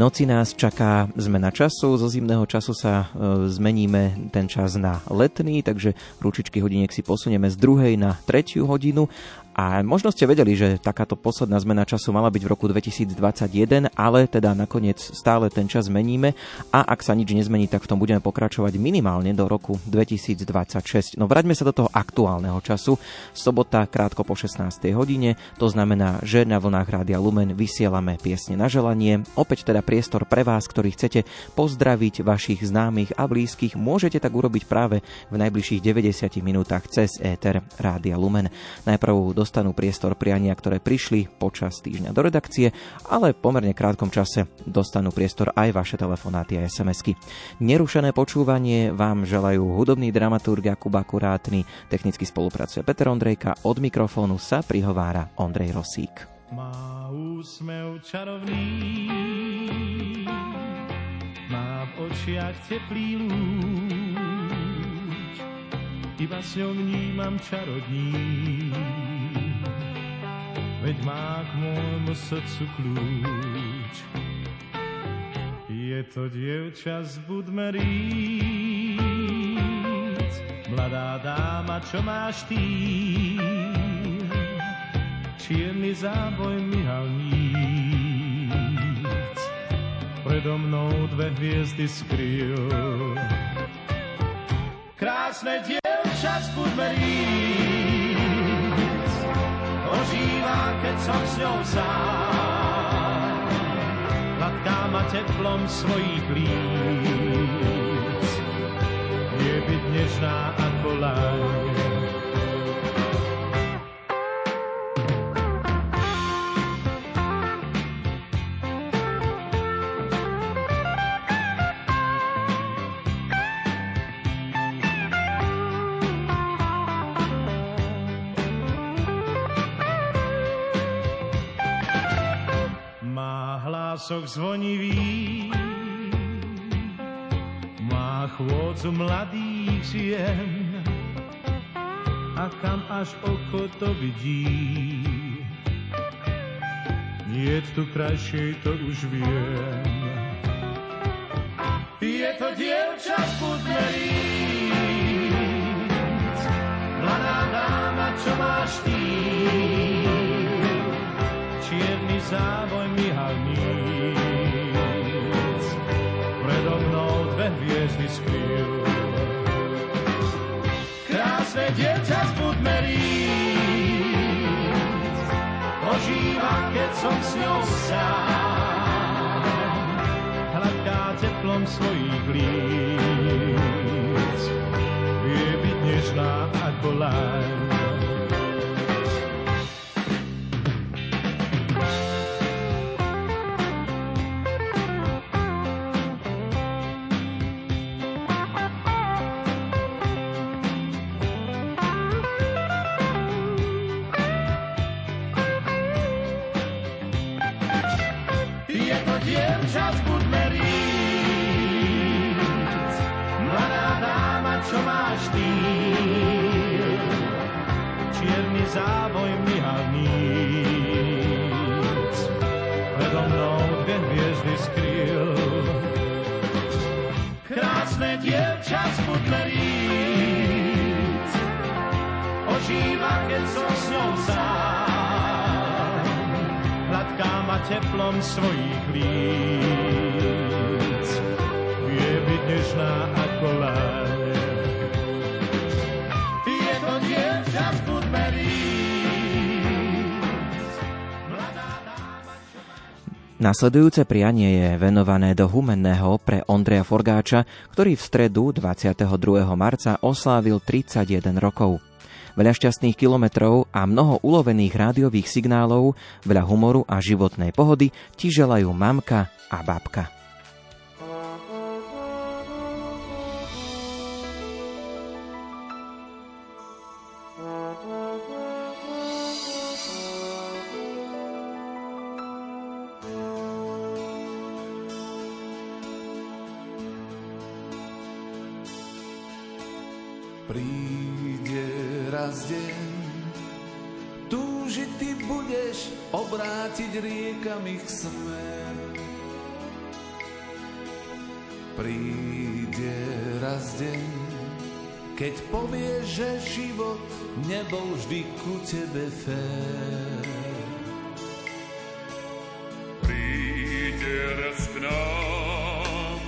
noci nás čaká zmena času. Zo zimného času sa e, zmeníme ten čas na letný, takže ručičky hodiniek si posunieme z druhej na tretiu hodinu a možno ste vedeli, že takáto posledná zmena času mala byť v roku 2021, ale teda nakoniec stále ten čas meníme a ak sa nič nezmení, tak v tom budeme pokračovať minimálne do roku 2026. No vráťme sa do toho aktuálneho času. Sobota krátko po 16. hodine, to znamená, že na vlnách Rádia Lumen vysielame piesne na želanie. Opäť teda priestor pre vás, ktorí chcete pozdraviť vašich známych a blízkych. Môžete tak urobiť práve v najbližších 90 minútach cez éter Rádia Lumen. Najprv dostanú priestor priania, ktoré prišli počas týždňa do redakcie, ale pomerne krátkom čase dostanú priestor aj vaše telefonáty a SMS-ky. Nerušené počúvanie vám želajú hudobný dramaturg Jakub Akurátny, technicky spolupracuje Peter Ondrejka, od mikrofónu sa prihovára Ondrej Rosík. Má úsmev čarovný, má v očiach teplý lúč, iba s ňou vnímam čarodník veď má k môjmu srdcu kľúč. Je to dievča z Budmeríc, mladá dáma, čo má štýl, čierny záboj myhalníc, predo mnou dve hviezdy skryl. Krásne dievča z Budmeríc, ožíva, keď som s ňou sám. Hladká ma teplom svojich líc, je byť nežná ako láň. Hlasoch zvonivý. Má chôdzu mladých žien a kam až oko to vidí. Nie tu krajšej, to už viem. Je to dievča z Budmeríc, mladá dáma, čo má štýl, čierny závoj myhalný. Skryl. Krásne dievča z Budmeríc, ožíva, keď som s ňou sám. Hladká teplom svojich líc, vie byť nežná ako láň. sklon svojich líc. Vie byť nežná ako láne. Je to dievča v Nasledujúce prianie je venované do humenného pre Ondreja Forgáča, ktorý v stredu 22. marca oslávil 31 rokov. Veľa šťastných kilometrov a mnoho ulovených rádiových signálov, veľa humoru a životnej pohody ti želajú mamka a babka. Túžiť ty budeš obrátiť riekami ich smer. Príde raz deň, keď povieš, že život nebol vždy ku tebe fér. Príde raz k nám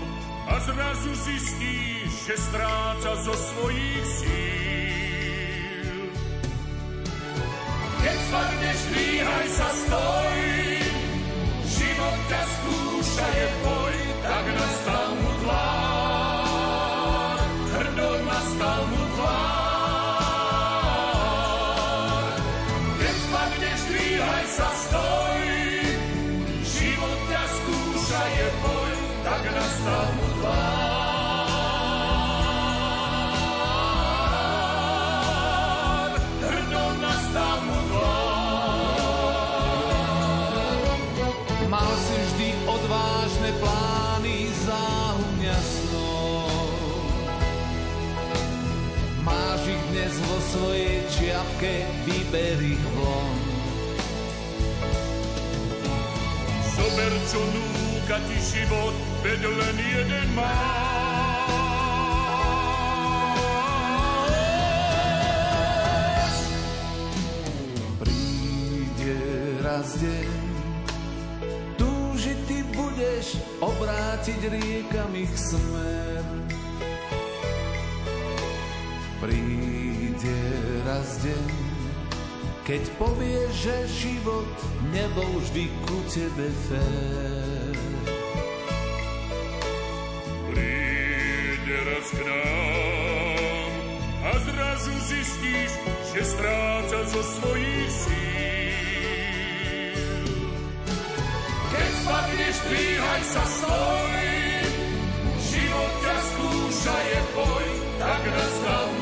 a zrazu zistíš, že stráca zo svojich síl. Keď spadneš, dvíhaj sa, stoj, život ťa skúša, je vyber ich von. Zober, čo núka ti život, veď len jeden má. Raz deň, túžiť ty budeš obrátiť riekami ich smer. Príde raz deň, keď povieš, že život nebol vždy ku tebe fér. Príde raz k nám a zrazu zistíš, že stráca zo svojich síl. Keď spadneš, dvíhaj sa, stoj, život ťa skúša, je boj, tak nastal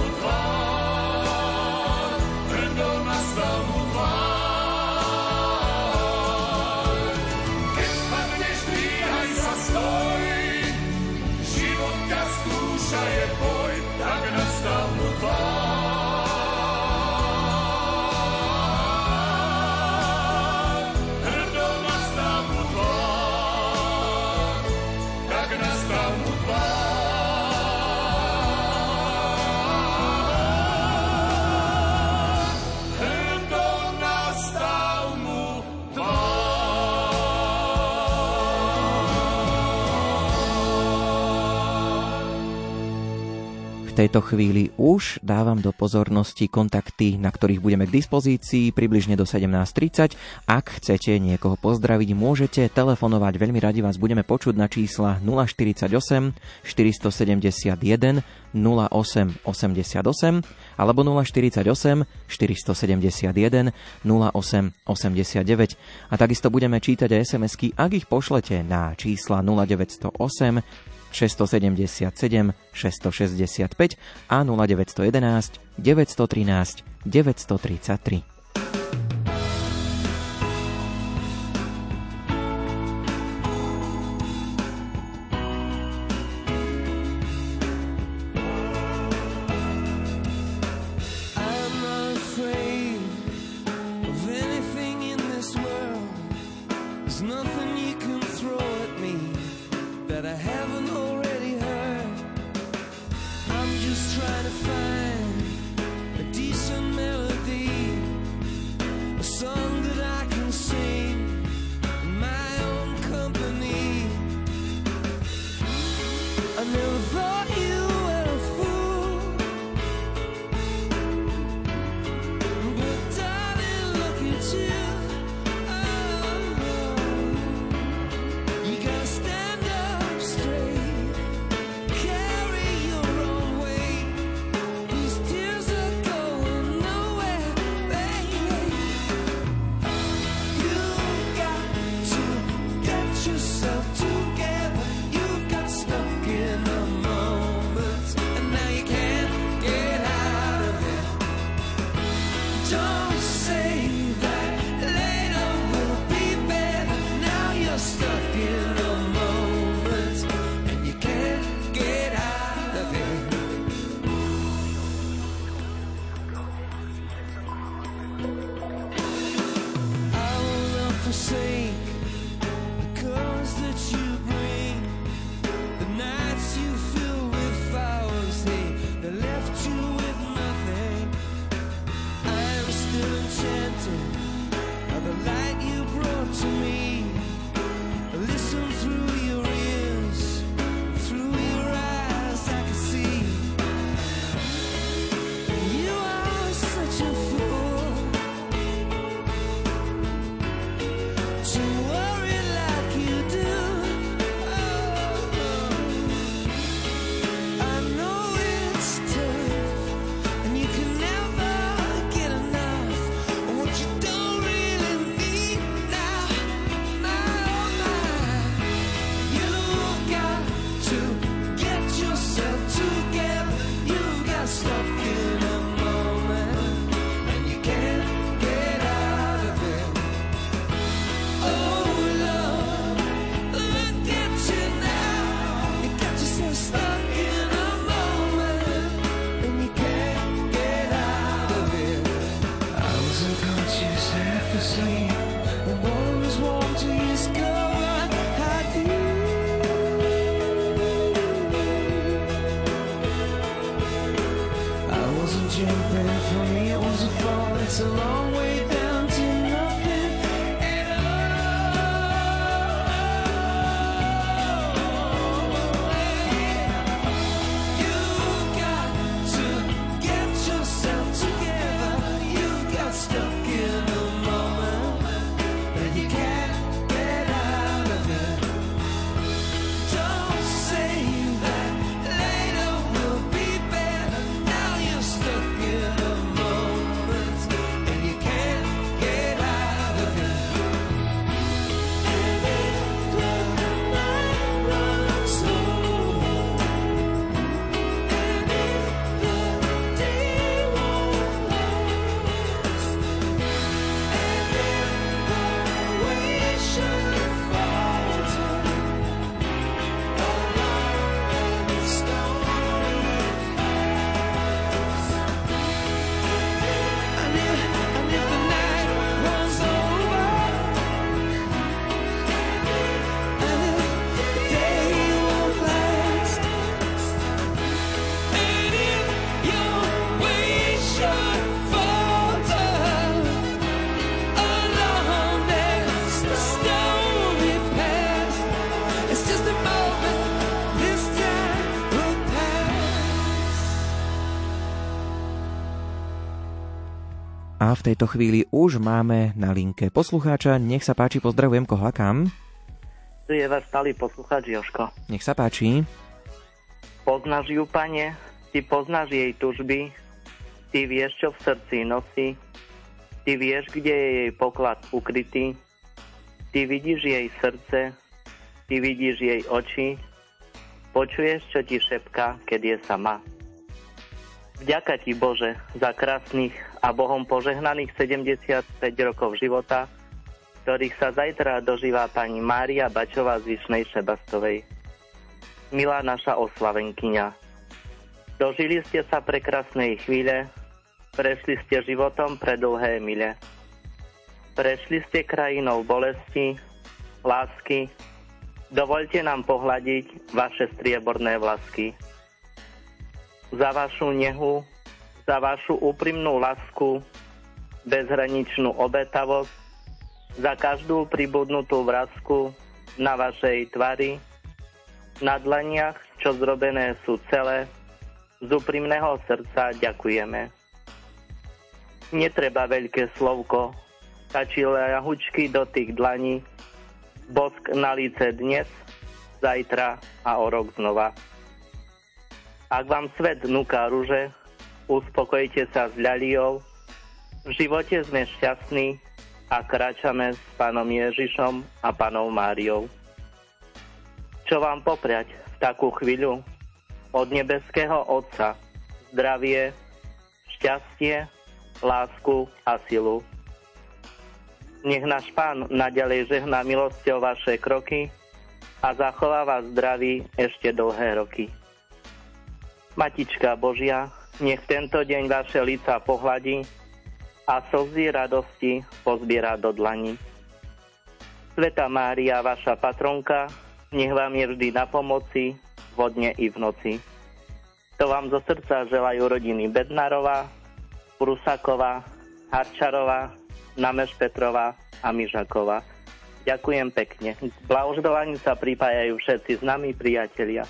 tejto chvíli už dávam do pozornosti kontakty, na ktorých budeme k dispozícii približne do 17.30. Ak chcete niekoho pozdraviť, môžete telefonovať. Veľmi radi vás budeme počuť na čísla 048 471 0888 alebo 048 471 0889. A takisto budeme čítať aj SMS-ky, ak ich pošlete na čísla 0908 677 665 a 0911 913 933. A v tejto chvíli už máme na linke poslucháča. Nech sa páči, pozdravujem koho kam. Tu je váš stály poslucháč Joško. Nech sa páči. Poznáš ju, pane? Ty poznáš jej tužby? Ty vieš, čo v srdci nosí? Ty vieš, kde je jej poklad ukrytý? Ty vidíš jej srdce? Ty vidíš jej oči? Počuješ, čo ti šepká, keď je sama? Vďaka ti, Bože, za krásnych a Bohom požehnaných 75 rokov života, ktorých sa zajtra dožíva pani Mária Bačová z Vyšnej Šebastovej. Milá naša oslavenkyňa, dožili ste sa prekrásnej chvíle, prešli ste životom pre dlhé mile. Prešli ste krajinou bolesti, lásky, dovolte nám pohľadiť vaše strieborné vlasky. Za vašu nehu, za vašu úprimnú lásku, bezhraničnú obetavosť, za každú pribudnutú vrázku na vašej tvári, na dlaniach, čo zrobené sú celé, z úprimného srdca ďakujeme. Netreba veľké slovko, stačí ľahučky do tých dlaní, bosk na líce dnes, zajtra a o rok znova. Ak vám svet núka ruže, uspokojte sa s ľaliou, v živote sme šťastní a kráčame s pánom Ježišom a pánom Máriou. Čo vám popriať v takú chvíľu? Od nebeského Otca zdravie, šťastie, lásku a silu. Nech náš Pán naďalej žehná milosťou vaše kroky a zachová vás zdraví ešte dlhé roky. Matička Božia, nech tento deň vaše lica pohľadí a slzy radosti pozbiera do dlani. Sveta Mária, vaša patronka, nech vám je vždy na pomoci, vodne i v noci. To vám zo srdca želajú rodiny Bednarová, Prusaková, Harčarová, Nameš Petrová a Mižaková. Ďakujem pekne. K blahoželaní sa pripájajú všetci s nami priatelia.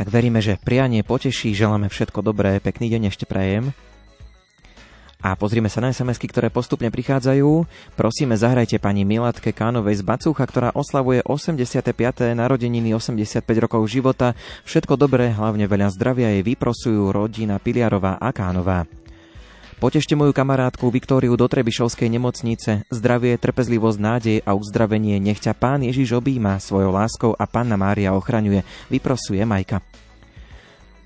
Tak veríme, že prianie poteší, želáme všetko dobré, pekný deň ešte prajem. A pozrime sa na sms ktoré postupne prichádzajú. Prosíme, zahrajte pani Milatke Kánovej z Bacúcha, ktorá oslavuje 85. narodeniny 85 rokov života. Všetko dobré, hlavne veľa zdravia jej vyprosujú rodina Piliarová a Kánová. Potešte moju kamarátku Viktóriu do Trebišovskej nemocnice. Zdravie, trpezlivosť, nádej a uzdravenie nech ťa Pán Ježiš objíma svojou láskou a Panna Mária ochraňuje. Vyprosuje Majka.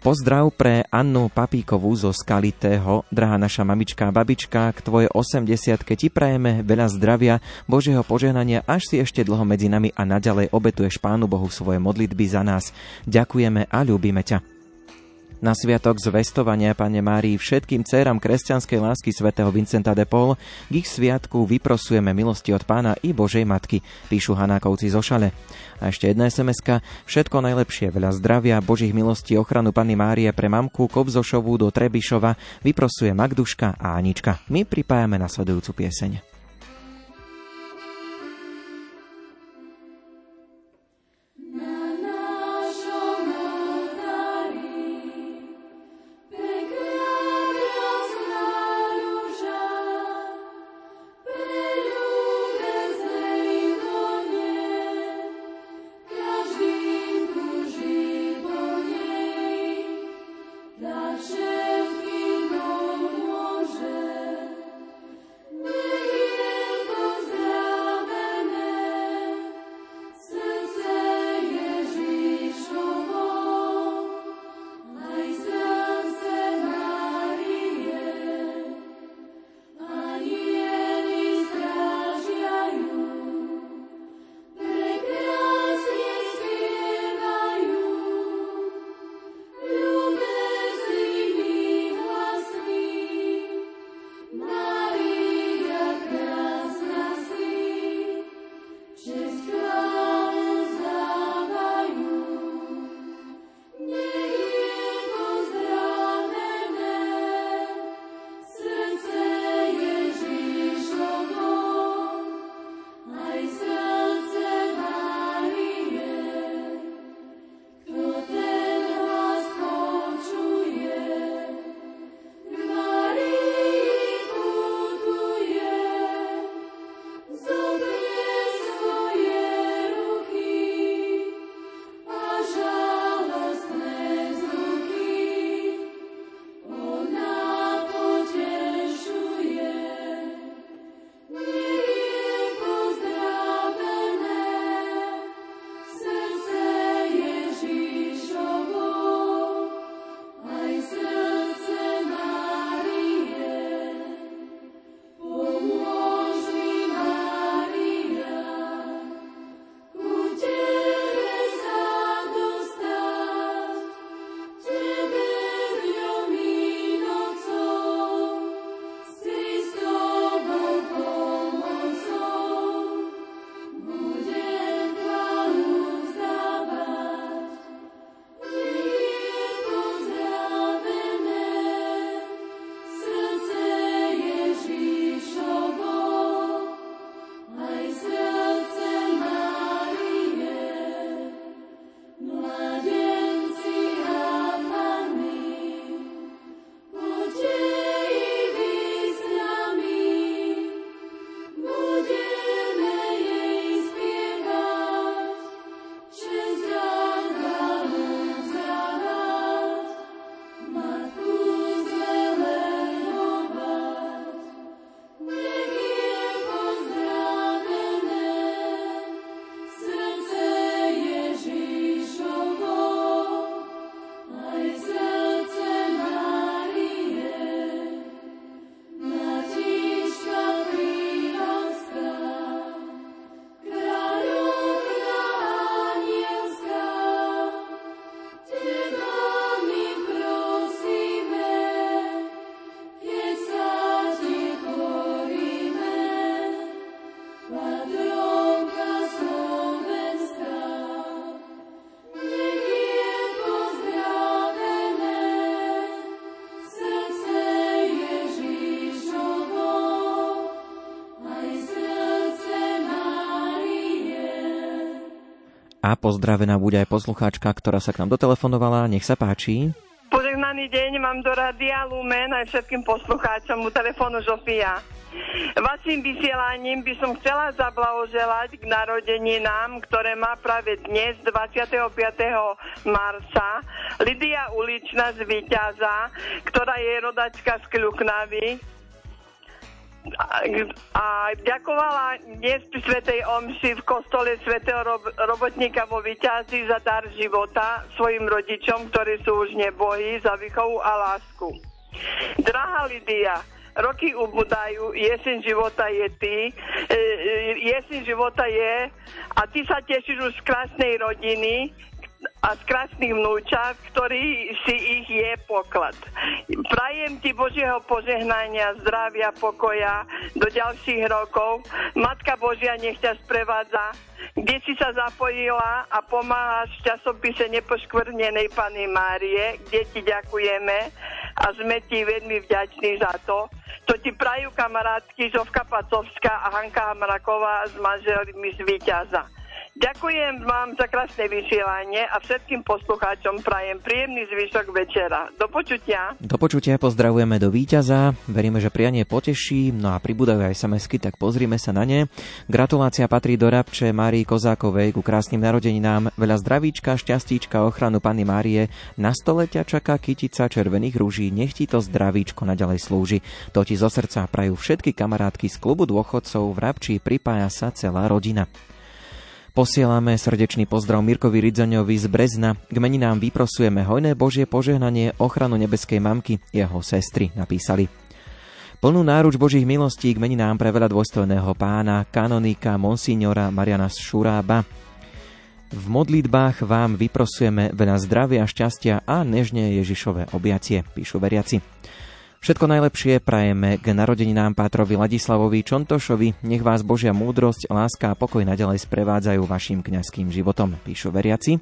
Pozdrav pre Annu Papíkovú zo Skalitého, drahá naša mamička a babička, k tvojej 80 ti prajeme veľa zdravia, Božieho požehnania, až si ešte dlho medzi nami a naďalej obetuješ Pánu Bohu svoje modlitby za nás. Ďakujeme a ľúbime ťa. Na sviatok zvestovania Pane Márii všetkým dcerám kresťanskej lásky svätého Vincenta de Paul k ich sviatku vyprosujeme milosti od Pána i Božej Matky, píšu Hanákovci zo Šale. A ešte jedna sms Všetko najlepšie, veľa zdravia, Božích milostí, ochranu Panny Márie pre mamku Kobzošovú do Trebišova vyprosuje Magduška a Anička. My pripájame nasledujúcu pieseň. A pozdravená bude aj poslucháčka, ktorá sa k nám dotelefonovala. Nech sa páči. Požehnaný deň mám do Radia Lumen aj všetkým poslucháčom u telefónu Žofia. Vašim vysielaním by som chcela zablahoželať k narodeninám, ktoré má práve dnes, 25. marca, Lidia Uličná z Výťaza, ktorá je rodačka z Kľuknavy, a ďakovala dnes pri Svetej Omši v kostole Svetého rob- robotníka vo Vyťazí za dar života svojim rodičom, ktorí sú už nebohí, za výchovu a lásku. Drahá Lidia, roky ubúdajú, jeseň života je ty, e, e, jeseň života je a ty sa tešíš už z krásnej rodiny, a krásnych vnúčat, ktorý si ich je poklad. Prajem ti Božieho požehnania, zdravia, pokoja do ďalších rokov. Matka Božia nech ťa sprevádza, kde si sa zapojila a pomáhaš v časopise nepoškvrnenej Pany Márie, kde ti ďakujeme a sme ti veľmi vďační za to. To ti prajú kamarátky Žovka Pacovská a Hanka Hamraková s manželmi z Výťaza. Ďakujem vám za krásne vysielanie a všetkým poslucháčom prajem príjemný zvyšok večera. Do počutia. Do počutia pozdravujeme do víťaza, veríme, že prianie poteší, no a pribúdajú aj sms tak pozrime sa na ne. Gratulácia patrí do Rabče Márii Kozákovej ku krásnym narodeninám, veľa zdravíčka, šťastíčka, ochranu Panny Márie, na stole ťa čaká kytica červených rúží, nech ti to zdravíčko naďalej slúži. To ti zo srdca prajú všetky kamarátky z klubu dôchodcov v Rabči, pripája sa celá rodina. Posielame srdečný pozdrav Mirkovi Ridzoňovi z Brezna. K meninám vyprosujeme hojné Božie požehnanie, ochranu nebeskej mamky, jeho sestry, napísali. Plnú náruč Božích milostí k meninám pre veľa dôstojného pána, kanonika Monsignora Mariana Šurába. V modlitbách vám vyprosujeme veľa zdravia, šťastia a nežne Ježišové objacie, píšu veriaci. Všetko najlepšie prajeme k narodeninám Pátrovi Ladislavovi Čontošovi. Nech vás Božia múdrosť, láska a pokoj nadalej sprevádzajú vašim kňazským životom, píšu veriaci.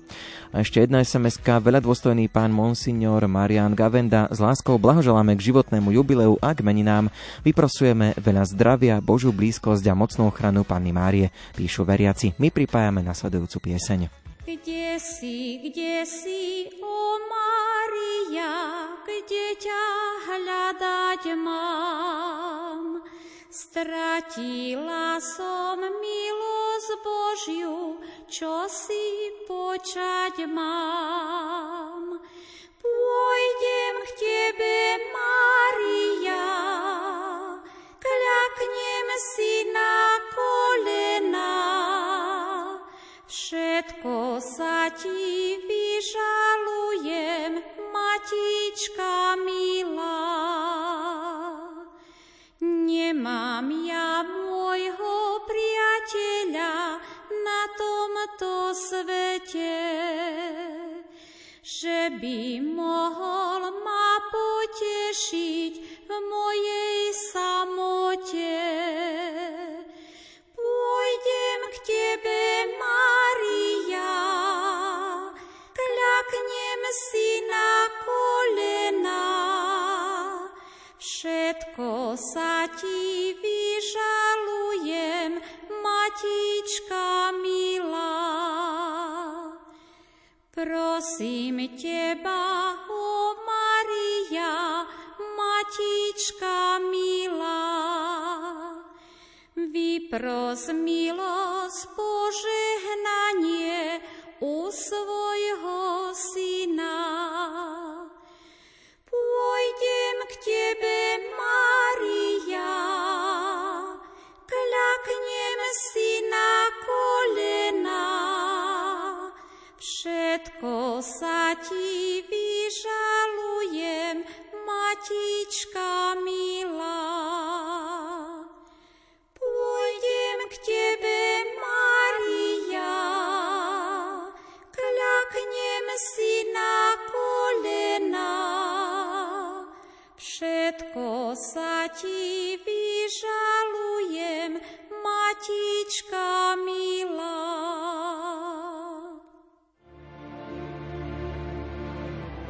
A ešte jedna sms Veľa dôstojný pán Monsignor Marian Gavenda s láskou blahoželáme k životnému jubileu a k meninám. Vyprosujeme veľa zdravia, Božú blízkosť a mocnú ochranu Panny Márie, píšu veriaci. My pripájame nasledujúcu pieseň. Kde si, kde si, o Mária, kde ťa hľadať mám? Stratila som milosť Božiu, čo si počať mám. Pôjdem k Tebe, Mária, kľaknem si na kolena, Všetko sa ti vyžalujem, matička milá. Nemám ja môjho priateľa na tomto svete, že by mohol ma potešiť v mojej samote. K Mária, kľaknem si na kolena. Všetko sa ti vyžalujem, matička milá. Prosím teba, o Maria, matička milá. Vypros milosť požehnanie u svojho syna. Pôjdem k tebe, Mária, kľaknem si na kolena. Všetko sa ti vyžalujem,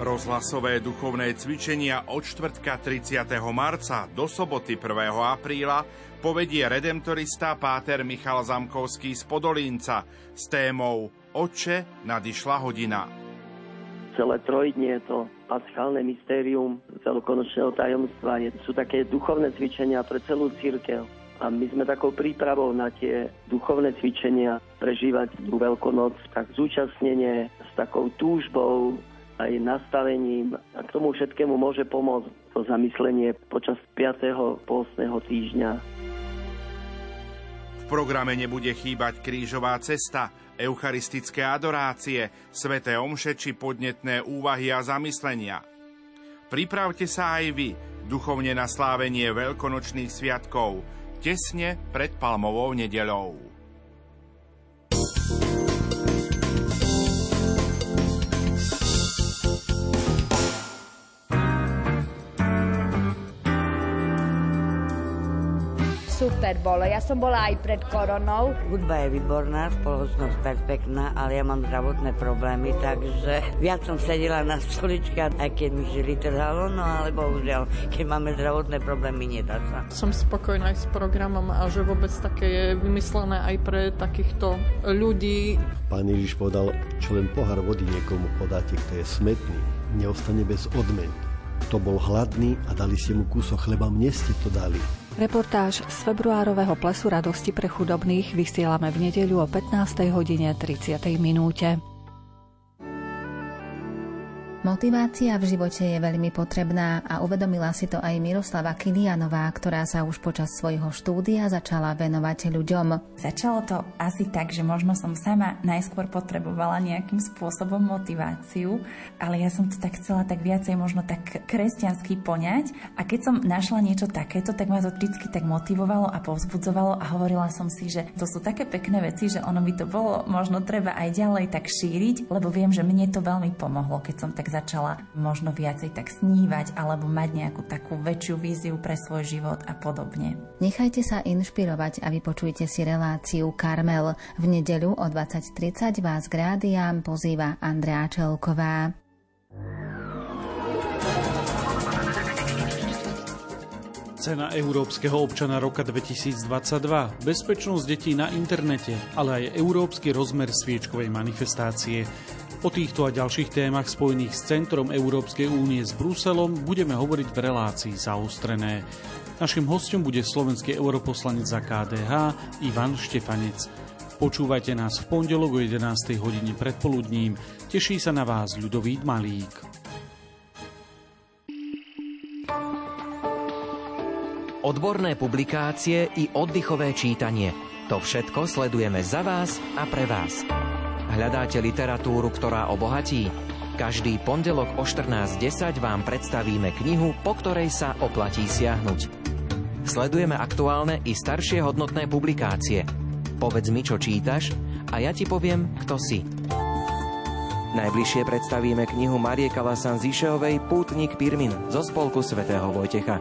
Rozhlasové duchovné cvičenia od čtvrtka 30. marca do soboty 1. apríla povedie redemptorista Páter Michal Zamkovský z Podolínca s témou Oče, nadišla hodina. Celé trojdnie to paschálne mystérium veľkonočného tajomstva. Sú také duchovné cvičenia pre celú církev. A my sme takou prípravou na tie duchovné cvičenia prežívať tú veľkonoc tak zúčastnenie s takou túžbou, aj nastavením a k tomu všetkému môže pomôcť to zamyslenie počas 5. pôstneho týždňa. V programe nebude chýbať krížová cesta, eucharistické adorácie, sveté omše či podnetné úvahy a zamyslenia. Pripravte sa aj vy duchovne na slávenie veľkonočných sviatkov, tesne pred Palmovou nedeľou. Super bolo. Ja som bola aj pred koronou. Hudba je výborná, spoločnosť perfektná, ale ja mám zdravotné problémy, takže viac som sedela na stoličke, aj keď mi žili trhalo, no ale bohužiaľ, keď máme zdravotné problémy, nedá sa. Som spokojná aj s programom a že vôbec také je vymyslené aj pre takýchto ľudí. Pán Ježiš povedal, čo len pohár vody niekomu podáte, kto je smetný, neostane bez odmeny. To bol hladný a dali ste mu kúsok chleba, mne ste to dali. Reportáž z februárového plesu radosti pre chudobných vysielame v nedeľu o 15. hodine 30. minúte. Motivácia v živote je veľmi potrebná a uvedomila si to aj Miroslava Kilianová, ktorá sa už počas svojho štúdia začala venovať ľuďom. Začalo to asi tak, že možno som sama najskôr potrebovala nejakým spôsobom motiváciu, ale ja som to tak chcela tak viacej možno tak kresťansky poňať a keď som našla niečo takéto, tak ma to vždy tak motivovalo a povzbudzovalo a hovorila som si, že to sú také pekné veci, že ono by to bolo možno treba aj ďalej tak šíriť, lebo viem, že mne to veľmi pomohlo, keď som tak začala možno viacej tak snívať alebo mať nejakú takú väčšiu víziu pre svoj život a podobne. Nechajte sa inšpirovať a vypočujte si reláciu Karmel. V nedeľu o 20.30 vás k rádiám pozýva Andrea Čelková. Cena Európskeho občana roka 2022, bezpečnosť detí na internete, ale aj európsky rozmer sviečkovej manifestácie. O týchto a ďalších témach spojených s Centrom Európskej únie s Bruselom budeme hovoriť v relácii zaostrené. Našim hostom bude slovenský europoslanec za KDH Ivan Štefanec. Počúvajte nás v pondelok o 11. hodine predpoludním. Teší sa na vás Ľudovít Malík. Odborné publikácie i oddychové čítanie. To všetko sledujeme za vás a pre vás. Hľadáte literatúru, ktorá obohatí? Každý pondelok o 14.10 vám predstavíme knihu, po ktorej sa oplatí siahnuť. Sledujeme aktuálne i staršie hodnotné publikácie. Povedz mi, čo čítaš a ja ti poviem, kto si. Najbližšie predstavíme knihu Marie Kalasan Zíšeovej Pútnik Pirmin zo spolku svätého Vojtecha.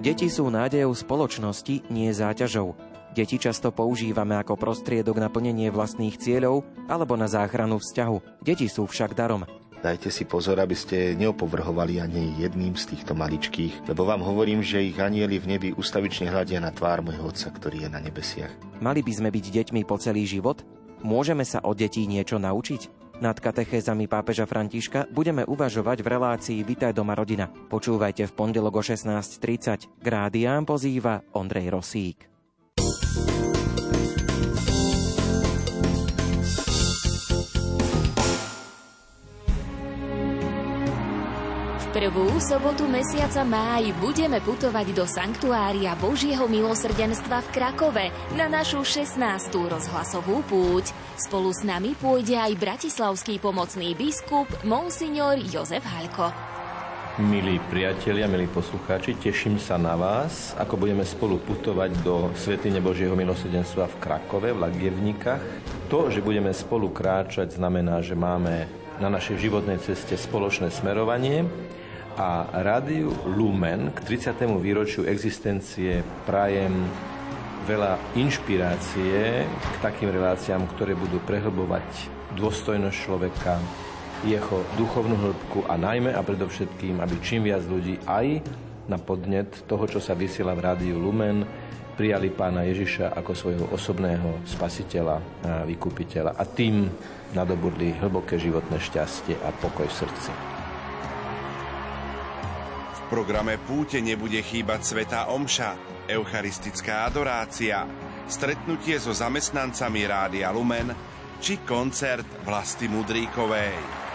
Deti sú nádejou spoločnosti, nie záťažou. Deti často používame ako prostriedok na plnenie vlastných cieľov alebo na záchranu vzťahu. Deti sú však darom. Dajte si pozor, aby ste neopovrhovali ani jedným z týchto maličkých, lebo vám hovorím, že ich anieli v nebi ustavične hľadia na tvár môjho Otca, ktorý je na nebesiach. Mali by sme byť deťmi po celý život? Môžeme sa od detí niečo naučiť? Nad katechézami pápeža Františka budeme uvažovať v relácii Vitaj doma rodina. Počúvajte v pondelok o 16.30. K rádiám pozýva Ondrej Rosík. Prvú sobotu mesiaca máj budeme putovať do Sanktuária Božieho milosrdenstva v Krakove na našu 16. rozhlasovú púť. Spolu s nami pôjde aj bratislavský pomocný biskup Monsignor Jozef Halko. Milí priatelia, milí poslucháči, teším sa na vás, ako budeme spolu putovať do Svetine Božieho milosrdenstva v Krakove, v Lagievnikách. To, že budeme spolu kráčať, znamená, že máme na našej životnej ceste spoločné smerovanie a rádiu Lumen k 30. výročiu existencie prajem veľa inšpirácie k takým reláciám, ktoré budú prehlbovať dôstojnosť človeka, jeho duchovnú hĺbku a najmä a predovšetkým, aby čím viac ľudí aj na podnet toho, čo sa vysiela v rádiu Lumen, prijali pána Ježiša ako svojho osobného spasiteľa a vykupiteľa a tým nadobudli hlboké životné šťastie a pokoj v srdci programe Púte nebude chýbať Svetá Omša, eucharistická adorácia, stretnutie so zamestnancami Rádia Lumen či koncert Vlasti Mudríkovej.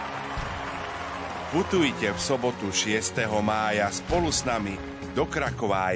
Putujte v sobotu 6. mája spolu s nami do Krakova.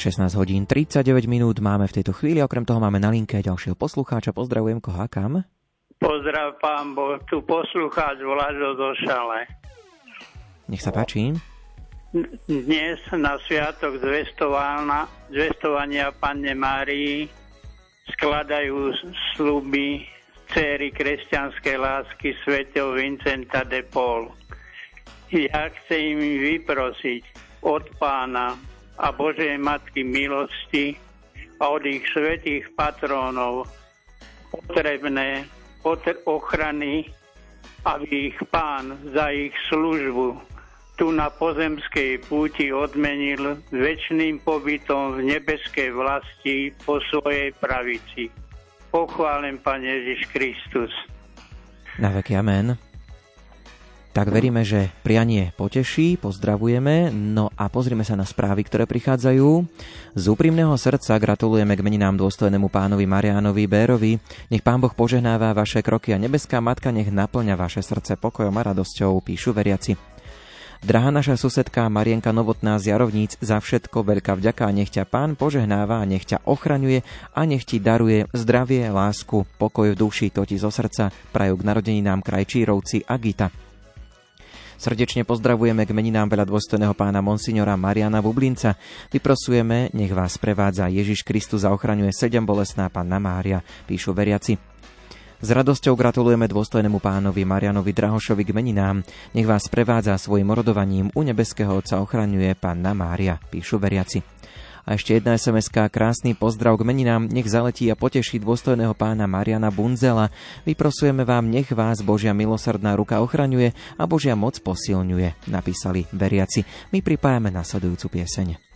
...16 hodín 39 minút máme v tejto chvíli, okrem toho máme na linke ďalšieho poslucháča. Pozdravujem koho a kam? Pozdrav pán Boh, tu poslucháč Vlado Šale. Nech sa páči. Dnes na sviatok zvestovania, Panne Márii skladajú sluby céry kresťanskej lásky svätého Vincenta de Paul. Ja chcem im vyprosiť od pána a Božej Matky milosti a od ich svetých patrónov potrebné potr- ochrany, aby ich pán za ich službu tu na pozemskej púti odmenil väčšným pobytom v nebeskej vlasti po svojej pravici. Pochválen Pane Ježiš Kristus. Na veky amen. Tak veríme, že prianie poteší, pozdravujeme, no a pozrime sa na správy, ktoré prichádzajú. Z úprimného srdca gratulujeme k meninám dôstojnému pánovi Marianovi Bérovi. Nech pán Boh požehnáva vaše kroky a nebeská matka nech naplňa vaše srdce pokojom a radosťou, píšu veriaci. Drahá naša susedka Marienka Novotná z Jarovníc, za všetko veľká vďaka a nech ťa pán požehnáva, nech ťa ochraňuje a nech ti daruje zdravie, lásku, pokoj v duši, to ti zo srdca prajú k narodeninám krajčírovci a Gita. Srdečne pozdravujeme k meninám veľa dôstojného pána Monsignora Mariana Bublinca. Vyprosujeme, nech vás prevádza Ježiš Kristus a ochraňuje sedem bolestná panna Mária, píšu veriaci. S radosťou gratulujeme dôstojnému pánovi Marianovi Drahošovi k meninám. Nech vás prevádza svojim orodovaním u nebeského Otca ochraňuje Panna Mária, píšu veriaci. A ešte jedna sms krásny pozdrav k meninám, nech zaletí a poteší dôstojného pána Mariana Bunzela. Vyprosujeme vám, nech vás Božia milosrdná ruka ochraňuje a Božia moc posilňuje, napísali veriaci. My pripájame nasledujúcu pieseň.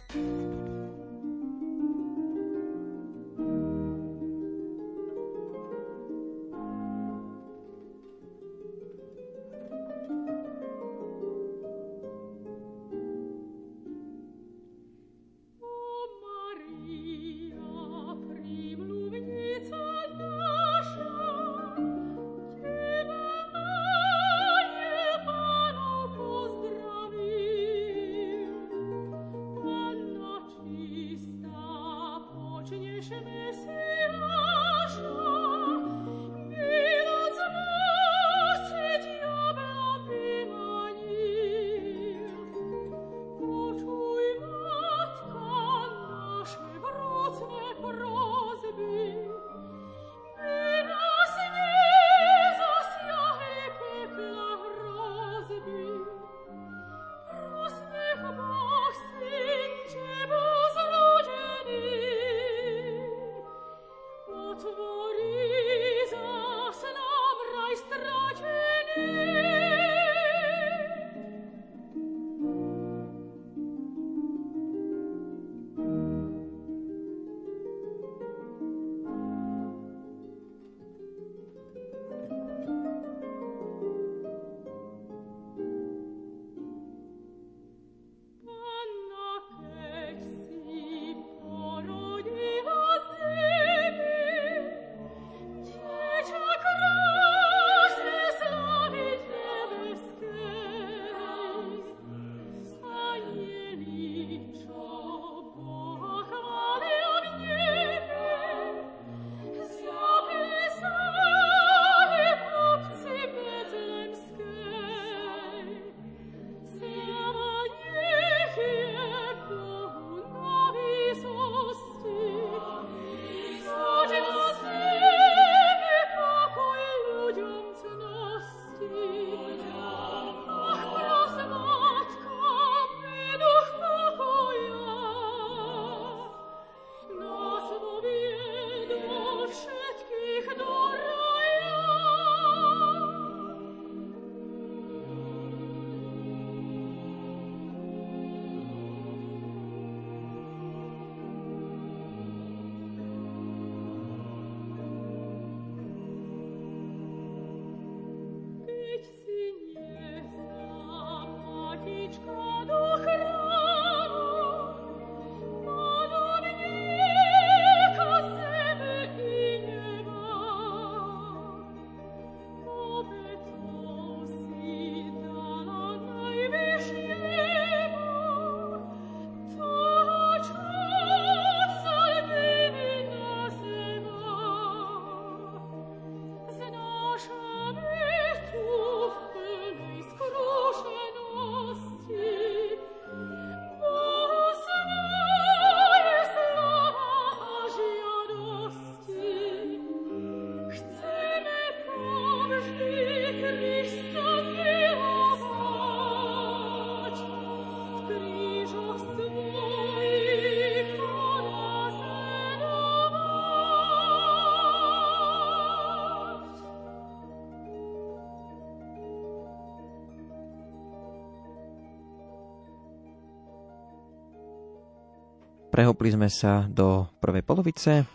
Prehopli sme sa do prvej polovice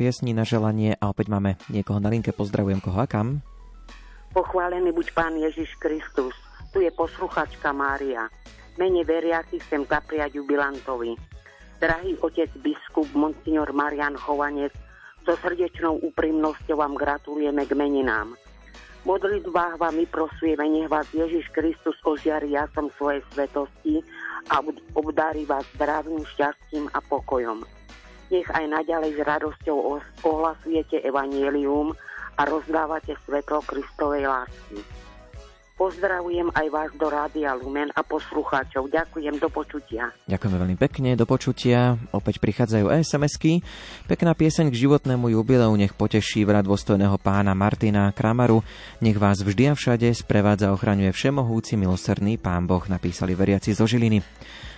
piesní na želanie a opäť máme niekoho na linke. Pozdravujem koho a kam. Pochválený buď Pán Ježiš Kristus. Tu je posluchačka Mária. Mene veriacich chcem zapriať jubilantovi. Drahý otec biskup Monsignor Marian Chovanec, so srdečnou úprimnosťou vám gratulujeme k meninám. Modlitbách vám vyprosujeme, nech vás Ježiš Kristus ožiari jasom svojej svetosti a obdarí vás zdravým šťastím a pokojom. Nech aj naďalej s radosťou ohlasujete evanielium a rozdávate svetlo Kristovej lásky. Pozdravujem aj vás do Rádia Lumen a poslucháčov. Ďakujem, do počutia. Ďakujeme veľmi pekne, do počutia. Opäť prichádzajú SMS-ky. Pekná pieseň k životnému jubileu nech poteší vrát dôstojného pána Martina Kramaru. Nech vás vždy a všade sprevádza ochraňuje všemohúci milosrdný pán Boh, napísali veriaci zo Žiliny.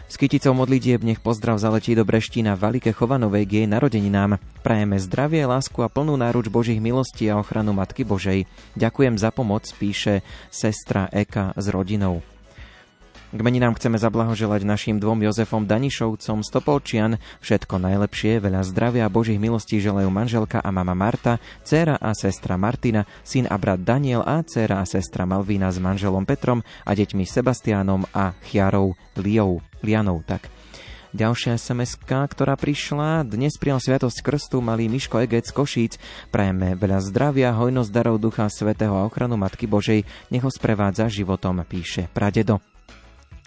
S kyticou modlitieb nech pozdrav zaletí do Breština Valike Chovanovej k jej narodeninám. Prajeme zdravie, lásku a plnú náruč Božích milostí a ochranu Matky Božej. Ďakujem za pomoc, píše sestra Eka s rodinou. K meninám chceme zablahoželať našim dvom Jozefom Danišovcom z Topolčian. Všetko najlepšie, veľa zdravia a Božích milostí želajú manželka a mama Marta, dcéra a sestra Martina, syn a brat Daniel a dcéra a sestra Malvína s manželom Petrom a deťmi Sebastiánom a Chiarou Liou. Lianou, tak. Ďalšia sms ktorá prišla, dnes prijal Sviatosť Krstu malý Miško Egec Košíc. Prajeme veľa zdravia, hojnosť darov Ducha Svetého a ochranu Matky Božej, nech ho sprevádza životom, píše pradedo.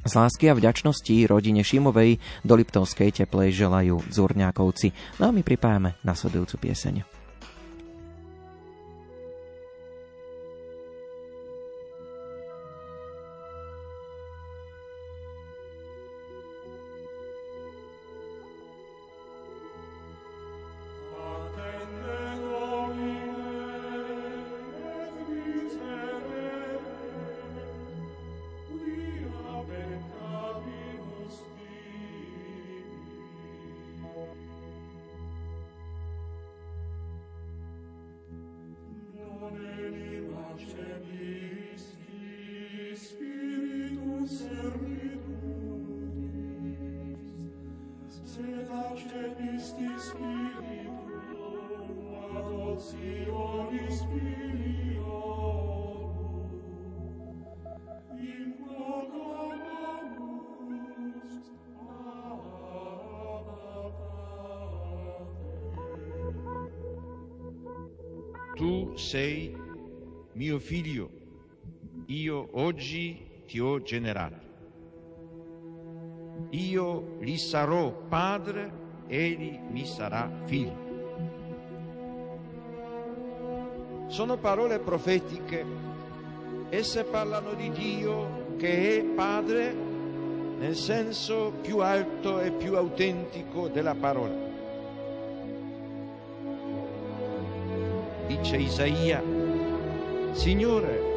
Z lásky a vďačnosti rodine Šimovej do Liptovskej teplej želajú Zurňákovci. No a my pripájame nasledujúcu pieseň. Generato. Io gli sarò padre, egli mi sarà figlio. Sono parole profetiche, esse parlano di Dio che è padre nel senso più alto e più autentico della parola. Dice Isaia, Signore,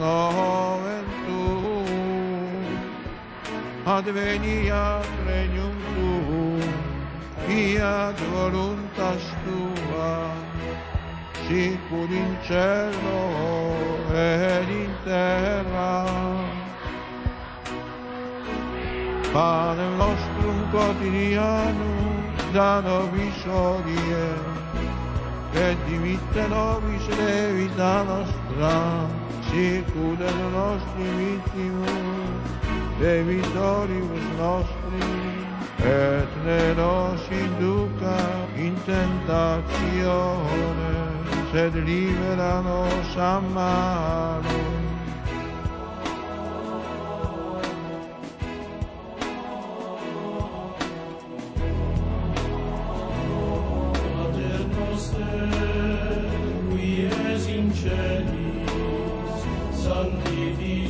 nomen tuum, adveniat regnum tuum, fiat voluntas tua, sicur in cielo ed in terra. Pane nostrum quotidianum da nobis hodie, et dimitte nobis levita nostra, sicur et nostri vitimus, debitoribus nostri, et ne nos induca in tentatione, sed libera nos a malo.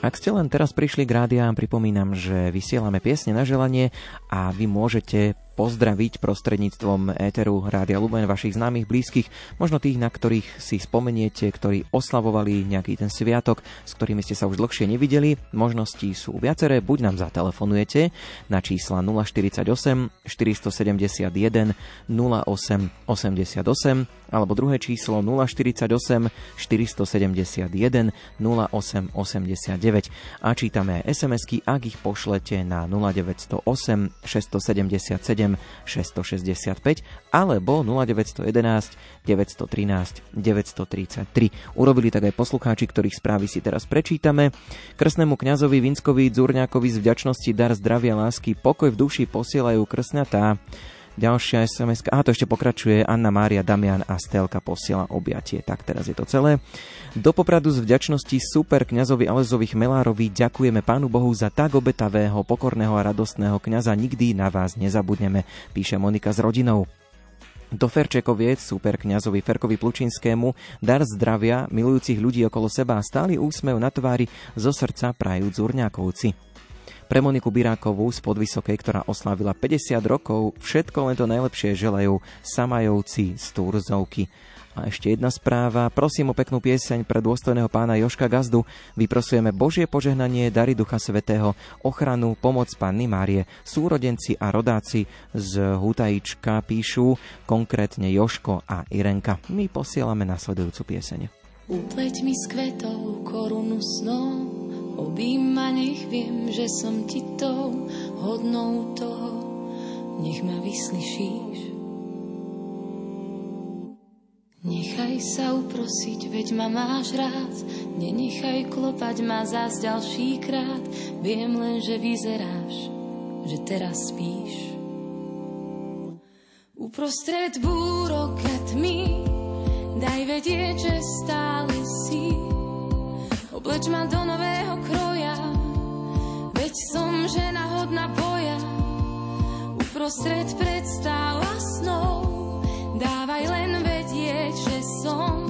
Ak ste len teraz prišli k rádiám, pripomínam, že vysielame piesne na želanie a vy môžete pozdraviť prostredníctvom éteru Rádia Lumen vašich známych, blízkych, možno tých, na ktorých si spomeniete, ktorí oslavovali nejaký ten sviatok, s ktorými ste sa už dlhšie nevideli. Možnosti sú viaceré, buď nám zatelefonujete na čísla 048 471 08 88 alebo druhé číslo 048 471 08 89 a čítame aj SMS-ky, ak ich pošlete na 0908 677 665 alebo 0911 913 933. Urobili tak aj poslucháči, ktorých správy si teraz prečítame. Krsnému kňazovi Vinskovi Dzurňákovi z vďačnosti dar zdravia, lásky, pokoj v duši posielajú krsňatá. Ďalšia sms A to ešte pokračuje. Anna Mária Damian a Stelka posiela objatie. Tak teraz je to celé. Do Popradu z vďačnosti super kňazovi Alezovi Chmelárovi ďakujeme Pánu Bohu za tak obetavého, pokorného a radostného kňaza. Nikdy na vás nezabudneme, píše Monika s rodinou. Do Ferčekoviec, super kňazovi Ferkovi Plučinskému, dar zdravia, milujúcich ľudí okolo seba a stály úsmev na tvári zo srdca prajú Dzurňákovci. Pre Moniku Birákovú z Podvysokej, ktorá oslávila 50 rokov, všetko len to najlepšie želajú Samajovci z Turzovky. A ešte jedna správa. Prosím o peknú pieseň pre dôstojného pána Joška Gazdu. Vyprosujeme Božie požehnanie, dary Ducha Svetého, ochranu, pomoc Panny Márie. Súrodenci a rodáci z Hutajička píšu, konkrétne Joško a Irenka. My posielame nasledujúcu pieseň. Upleť mi s kvetov korunu snov, obím ma, nech viem, že som ti tou hodnou toho, nech ma vyslyšíš. Nechaj sa uprosiť, veď ma máš rád, nenechaj klopať ma zás ďalší krát, viem len, že vyzeráš, že teraz spíš. Uprostred búrok a tmy, daj vedieť, že stále si. Obleč ma do nového kroja, veď som žena hodná boja. Uprostred predstáv a snov, dávaj len vedieť, že som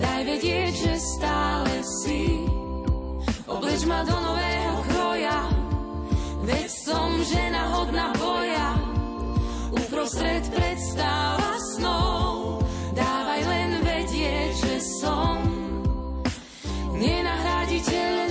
daj vedieť, že stále si. Obleč ma do nového kroja, veď som žena hodná boja. Uprostred predstav a snov, dávaj len vedieť, že som nenahraditeľná.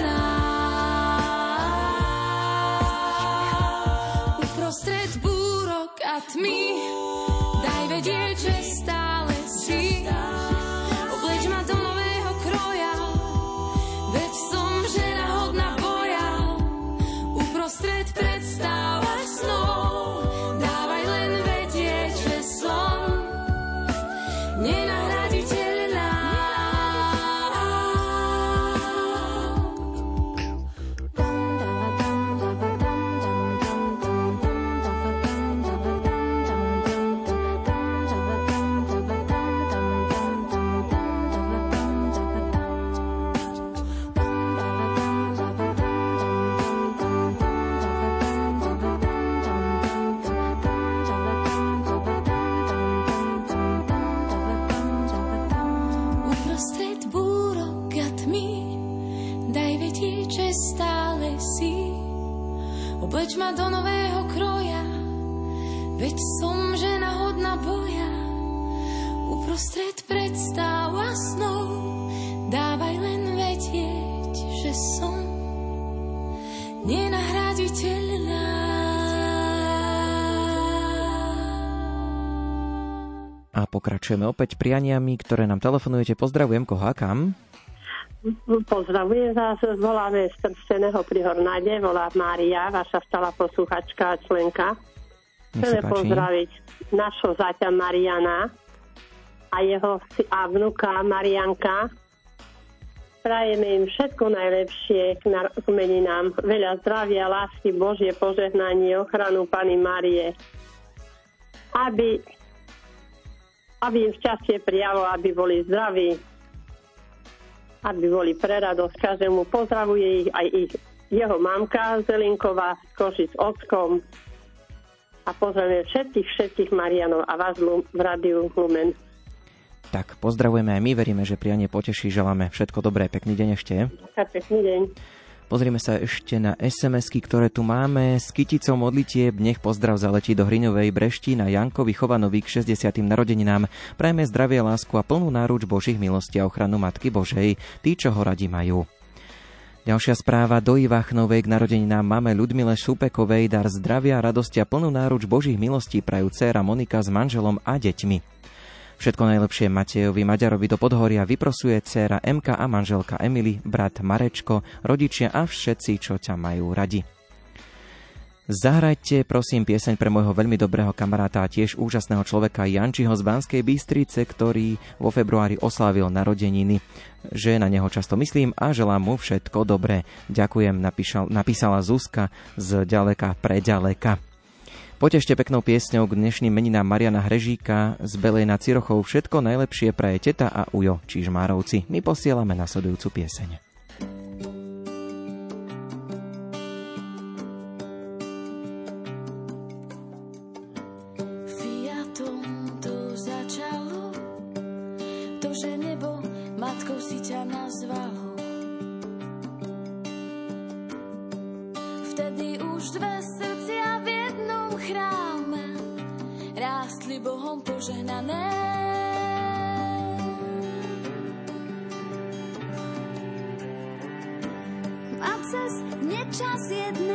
Pokračujeme opäť prianiami, ktoré nám telefonujete. Pozdravujem, koho a kam? Pozdravujem vás, voláme z Trsteného pri Hornáde, volá Mária, vaša stála posluchačka a členka. Chceme pozdraviť našho zaťa Mariana a jeho a vnuka Marianka. Prajeme im všetko najlepšie k, meninám. Veľa zdravia, lásky, Božie požehnanie, ochranu Pani Marie. Aby, aby im šťastie prijalo, aby boli zdraví, aby boli pre radosť každému. Pozdravuje ich aj ich, jeho mamka Zelinková z Košic s ockom a pozdravujeme všetkých, všetkých Marianov a vás v Radiu Lumen. Tak, pozdravujeme aj my, veríme, že prianie poteší, želáme všetko dobré, pekný deň ešte. Pekný deň. Pozrieme sa ešte na SMS-ky, ktoré tu máme. S kyticou modlitieb nech pozdrav zaletí do Hriňovej brešti na Jankovi Chovanovi k 60. narodeninám. Prajme zdravie, lásku a plnú náruč Božích milostí a ochranu Matky Božej, tí, čo ho radi majú. Ďalšia správa do Ivachnovej k narodeninám máme Ľudmile Šupekovej dar zdravia, radosti a plnú náruč Božích milostí prajú dcéra Monika s manželom a deťmi. Všetko najlepšie Matejovi Maďarovi do Podhoria vyprosuje dcéra MK a manželka Emily, brat Marečko, rodičia a všetci, čo ťa majú radi. Zahrajte prosím pieseň pre môjho veľmi dobrého kamaráta a tiež úžasného človeka Jančiho z Banskej Bystrice, ktorý vo februári oslávil narodeniny. Že na neho často myslím a želám mu všetko dobré. Ďakujem, napísala Zuzka z ďaleka preďaleka. Potešte peknou piesňou k dnešným meninám Mariana Hrežíka z Belej na Cirochov všetko najlepšie praje teta a ujo Čižmárovci. My posielame nasledujúcu pieseň. Vtedy už dve srdcia Bohom požehnané. A cez nečas jednej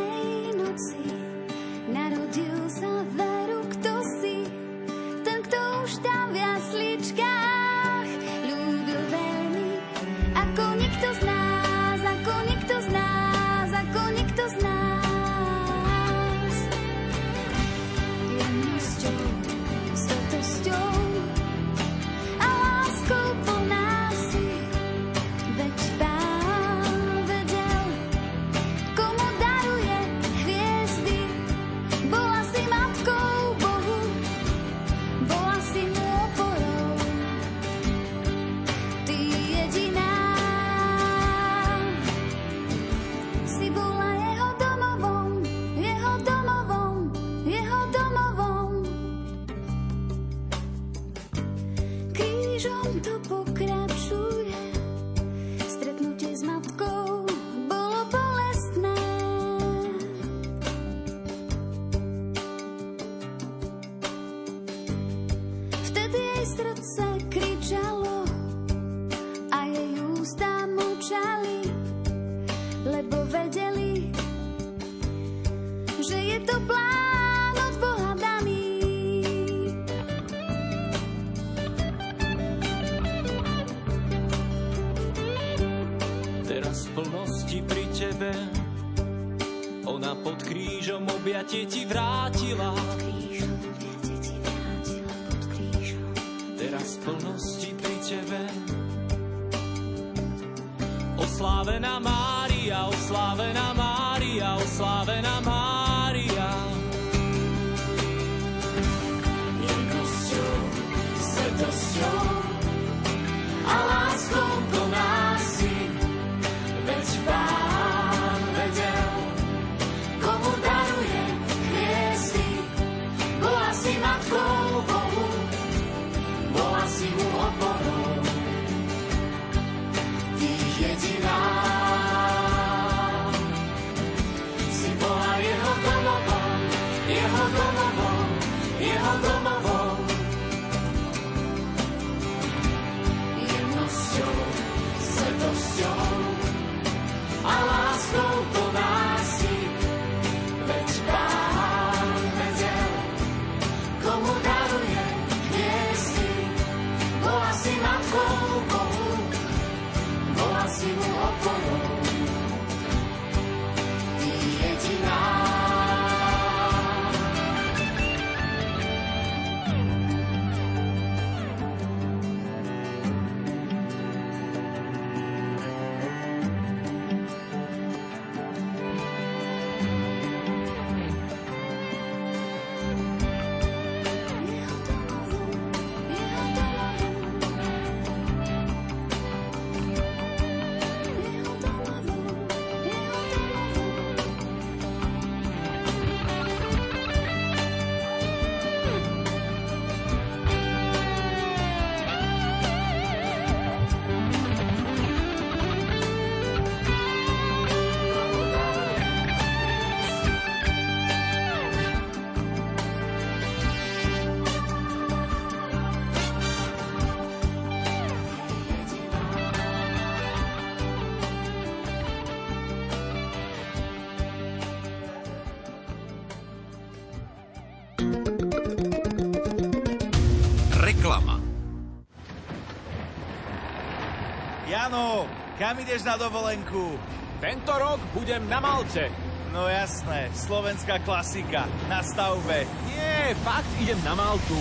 kam ideš na dovolenku? Tento rok budem na Malte. No jasné, slovenská klasika, na stavbe. Nie, fakt idem na Maltu.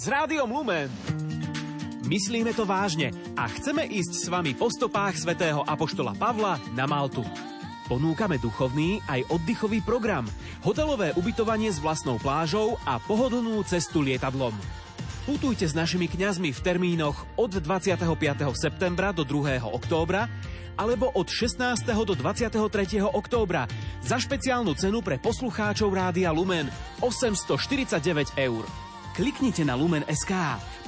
S rádiom Lumen. Myslíme to vážne a chceme ísť s vami po stopách svätého Apoštola Pavla na Maltu. Ponúkame duchovný aj oddychový program, hotelové ubytovanie s vlastnou plážou a pohodlnú cestu lietadlom. Putujte s našimi kňazmi v termínoch od 25. septembra do 2. októbra alebo od 16. do 23. októbra za špeciálnu cenu pre poslucháčov Rádia Lumen 849 eur. Kliknite na Lumen SK,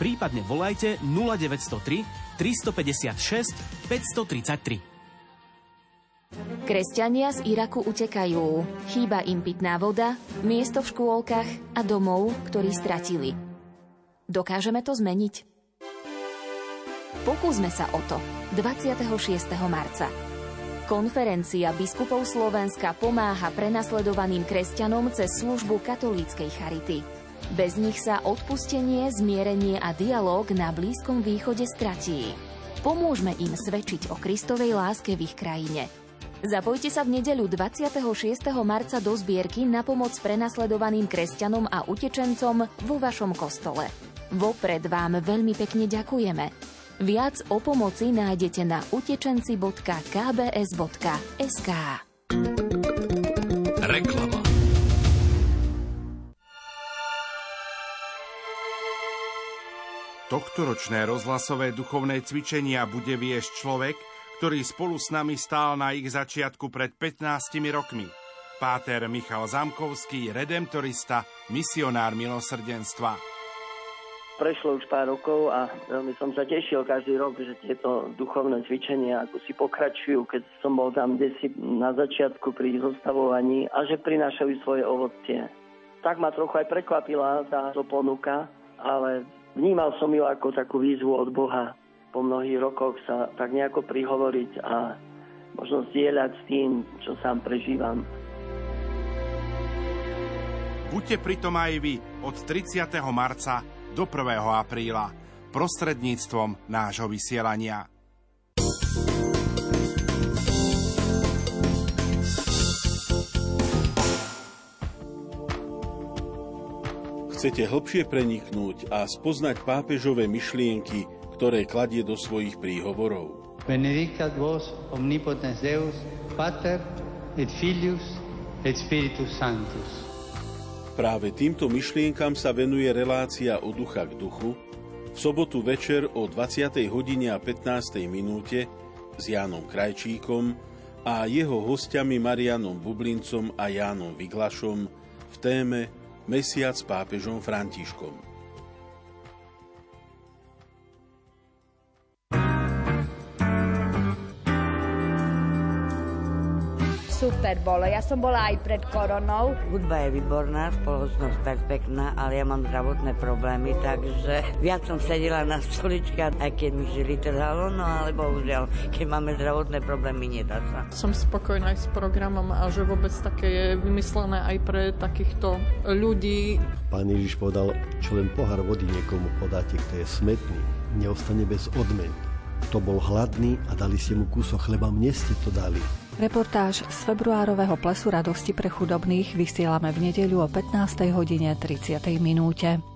prípadne volajte 0903 356 533. Kresťania z Iraku utekajú. Chýba im pitná voda, miesto v škôlkach a domov, ktorý stratili. Dokážeme to zmeniť? Pokúsme sa o to 26. marca. Konferencia biskupov Slovenska pomáha prenasledovaným kresťanom cez službu katolíckej charity. Bez nich sa odpustenie, zmierenie a dialog na Blízkom východe stratí. Pomôžme im svedčiť o Kristovej láske v ich krajine. Zapojte sa v nedeľu 26. marca do zbierky na pomoc prenasledovaným kresťanom a utečencom vo vašom kostole. Vopred vám veľmi pekne ďakujeme. Viac o pomoci nájdete na utečenci.kbs.sk Reklama. Tohtoročné rozhlasové duchovné cvičenia bude viesť človek, ktorý spolu s nami stál na ich začiatku pred 15 rokmi. Páter Michal Zamkovský, redemptorista, misionár milosrdenstva. Prešlo už pár rokov a veľmi som sa tešil každý rok, že tieto duchovné cvičenia ako si pokračujú, keď som bol tam desi na začiatku pri zostavovaní a že prinášajú svoje ovocie. Tak ma trochu aj prekvapila táto ponuka, ale vnímal som ju ako takú výzvu od Boha. Po mnohých rokoch sa tak nejako prihovoriť a možno zdieľať s tým, čo sám prežívam. Buďte pritom aj vy od 30. marca do 1. apríla prostredníctvom nášho vysielania. Chcete hlbšie preniknúť a spoznať pápežové myšlienky, ktoré kladie do svojich príhovorov. Benedictat vos omnipotens Deus, Pater et Filius et Spiritus Sanctus. Práve týmto myšlienkam sa venuje relácia o ducha k duchu v sobotu večer o 20. hodine a 15. minúte s Jánom Krajčíkom a jeho hostiami Marianom Bublincom a Jánom Vyglašom v téme Mesiac s pápežom Františkom. Super bolo. Ja som bola aj pred koronou. Hudba je výborná, spoločnosť pekná, ale ja mám zdravotné problémy, takže viac som sedela na stoličke, aj keď mi žili trhalo, no ale bohužiaľ, keď máme zdravotné problémy, nedá sa. Som spokojná aj s programom a že vôbec také je vymyslené aj pre takýchto ľudí. Pán Ježiš povedal, čo len pohár vody niekomu podáte, kto je smetný, neostane bez odmeny. To bol hladný a dali ste mu kúsok chleba, mne ste to dali. Reportáž z februárového plesu radosti pre chudobných vysielame v nedeľu o 15. hodine 30. minúte.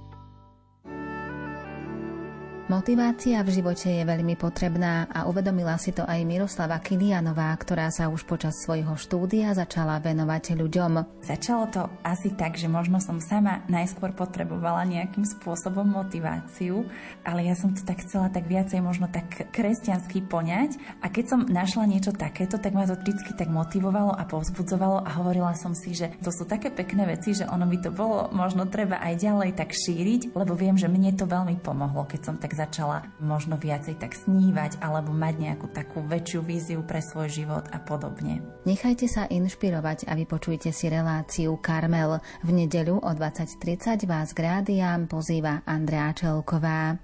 Motivácia v živote je veľmi potrebná a uvedomila si to aj Miroslava Kilianová, ktorá sa už počas svojho štúdia začala venovať ľuďom. Začalo to asi tak, že možno som sama najskôr potrebovala nejakým spôsobom motiváciu, ale ja som to tak chcela tak viacej možno tak kresťansky poňať a keď som našla niečo takéto, tak ma to vždy tak motivovalo a povzbudzovalo a hovorila som si, že to sú také pekné veci, že ono by to bolo možno treba aj ďalej tak šíriť, lebo viem, že mne to veľmi pomohlo, keď som tak začala možno viacej tak snívať alebo mať nejakú takú väčšiu víziu pre svoj život a podobne. Nechajte sa inšpirovať a vypočujte si reláciu Karmel. V nedeľu o 20.30 vás k rádiám pozýva Andrea Čelková.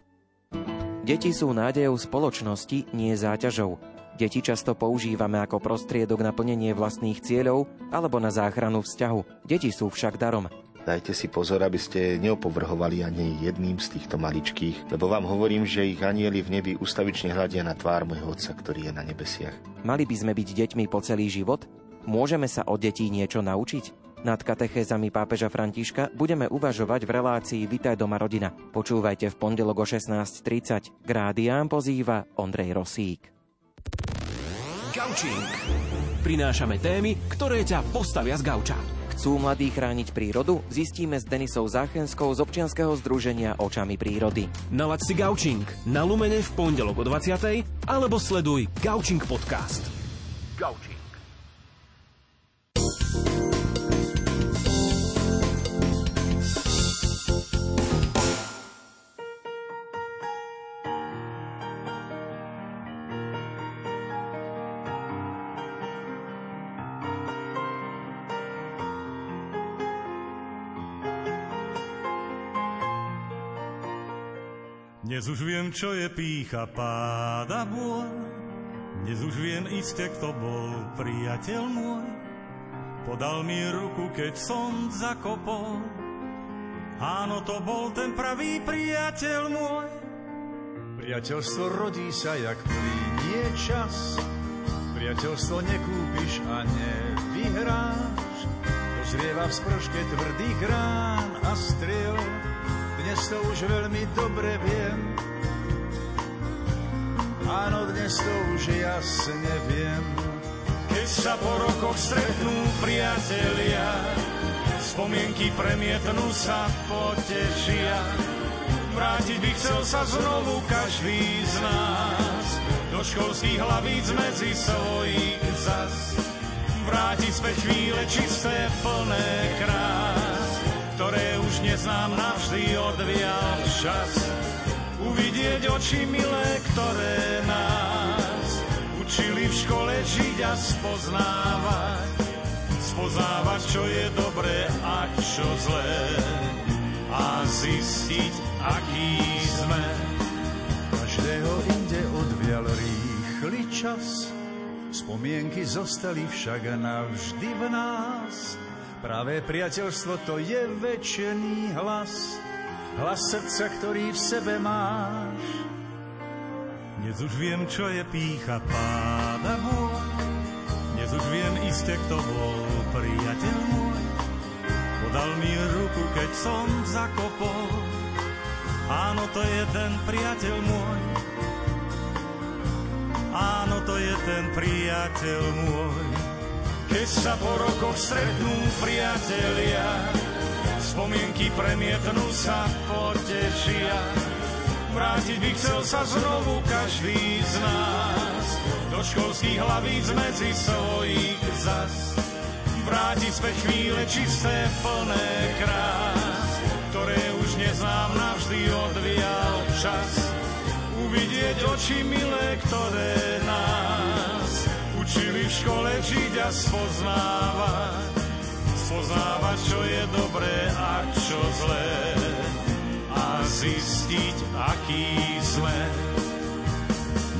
Deti sú nádejou spoločnosti, nie záťažou. Deti často používame ako prostriedok na plnenie vlastných cieľov alebo na záchranu vzťahu. Deti sú však darom. Dajte si pozor, aby ste neopovrhovali ani jedným z týchto maličkých, lebo vám hovorím, že ich anieli v nebi ustavične hľadia na tvár môjho Otca, ktorý je na nebesiach. Mali by sme byť deťmi po celý život? Môžeme sa od detí niečo naučiť? Nad katechézami pápeža Františka budeme uvažovať v relácii Vitaj doma rodina. Počúvajte v pondelok o 16.30. K rádiám pozýva Ondrej Rosík. Gaučing. Prinášame témy, ktoré ťa postavia z gauča. Chcú mladí chrániť prírodu? Zistíme s Denisou Záchenskou z občianskeho združenia Očami prírody. Nalaď si Gaučing na Lumene v pondelok o 20. alebo sleduj Gaučing podcast. Gaučing. Dnes už viem, čo je pícha, páda bôľ. Dnes už viem iste, kto bol priateľ môj. Podal mi ruku, keď som zakopol. Áno, to bol ten pravý priateľ môj. Priateľstvo rodí sa, jak plinie čas. Priateľstvo nekúpiš a nevyhráš. Dozrieva v sprške tvrdých rán a striel dnes to už veľmi dobre viem. Áno, dnes to už jasne viem. Keď sa po rokoch stretnú priatelia, spomienky premietnú sa potešia. Vrátiť by chcel sa znovu každý z nás do školských hlavíc medzi svojich zas. Vrátiť späť chvíle čisté, plné krás ktoré už neznám navždy odvial čas. Uvidieť oči milé, ktoré nás učili v škole žiť a spoznávať. Spoznávať, čo je dobré a čo zlé a zistiť, aký sme. Každého inde odvial rýchly čas, spomienky zostali však navždy v nás. Práve priateľstvo to je väčšený hlas, hlas srdca, ktorý v sebe máš. Dnes už viem, čo je pícha páda môj, dnes už viem iste, kto bol priateľ môj. Podal mi ruku, keď som zakopol, áno, to je ten priateľ môj. Áno, to je ten priateľ môj. Keď sa po rokoch stretnú priatelia, spomienky premietnú sa potešia. Vrátiť by chcel sa znovu každý z nás do školských hlavíc medzi svojich zas. Vrátiť späť chvíle čisté, plné krás, ktoré už neznám navždy odvial čas. Uvidieť oči milé, ktoré nás učili v škole žiť a spoznávať. Spoznávať, čo je dobré a čo zlé. A zistiť, aký sme.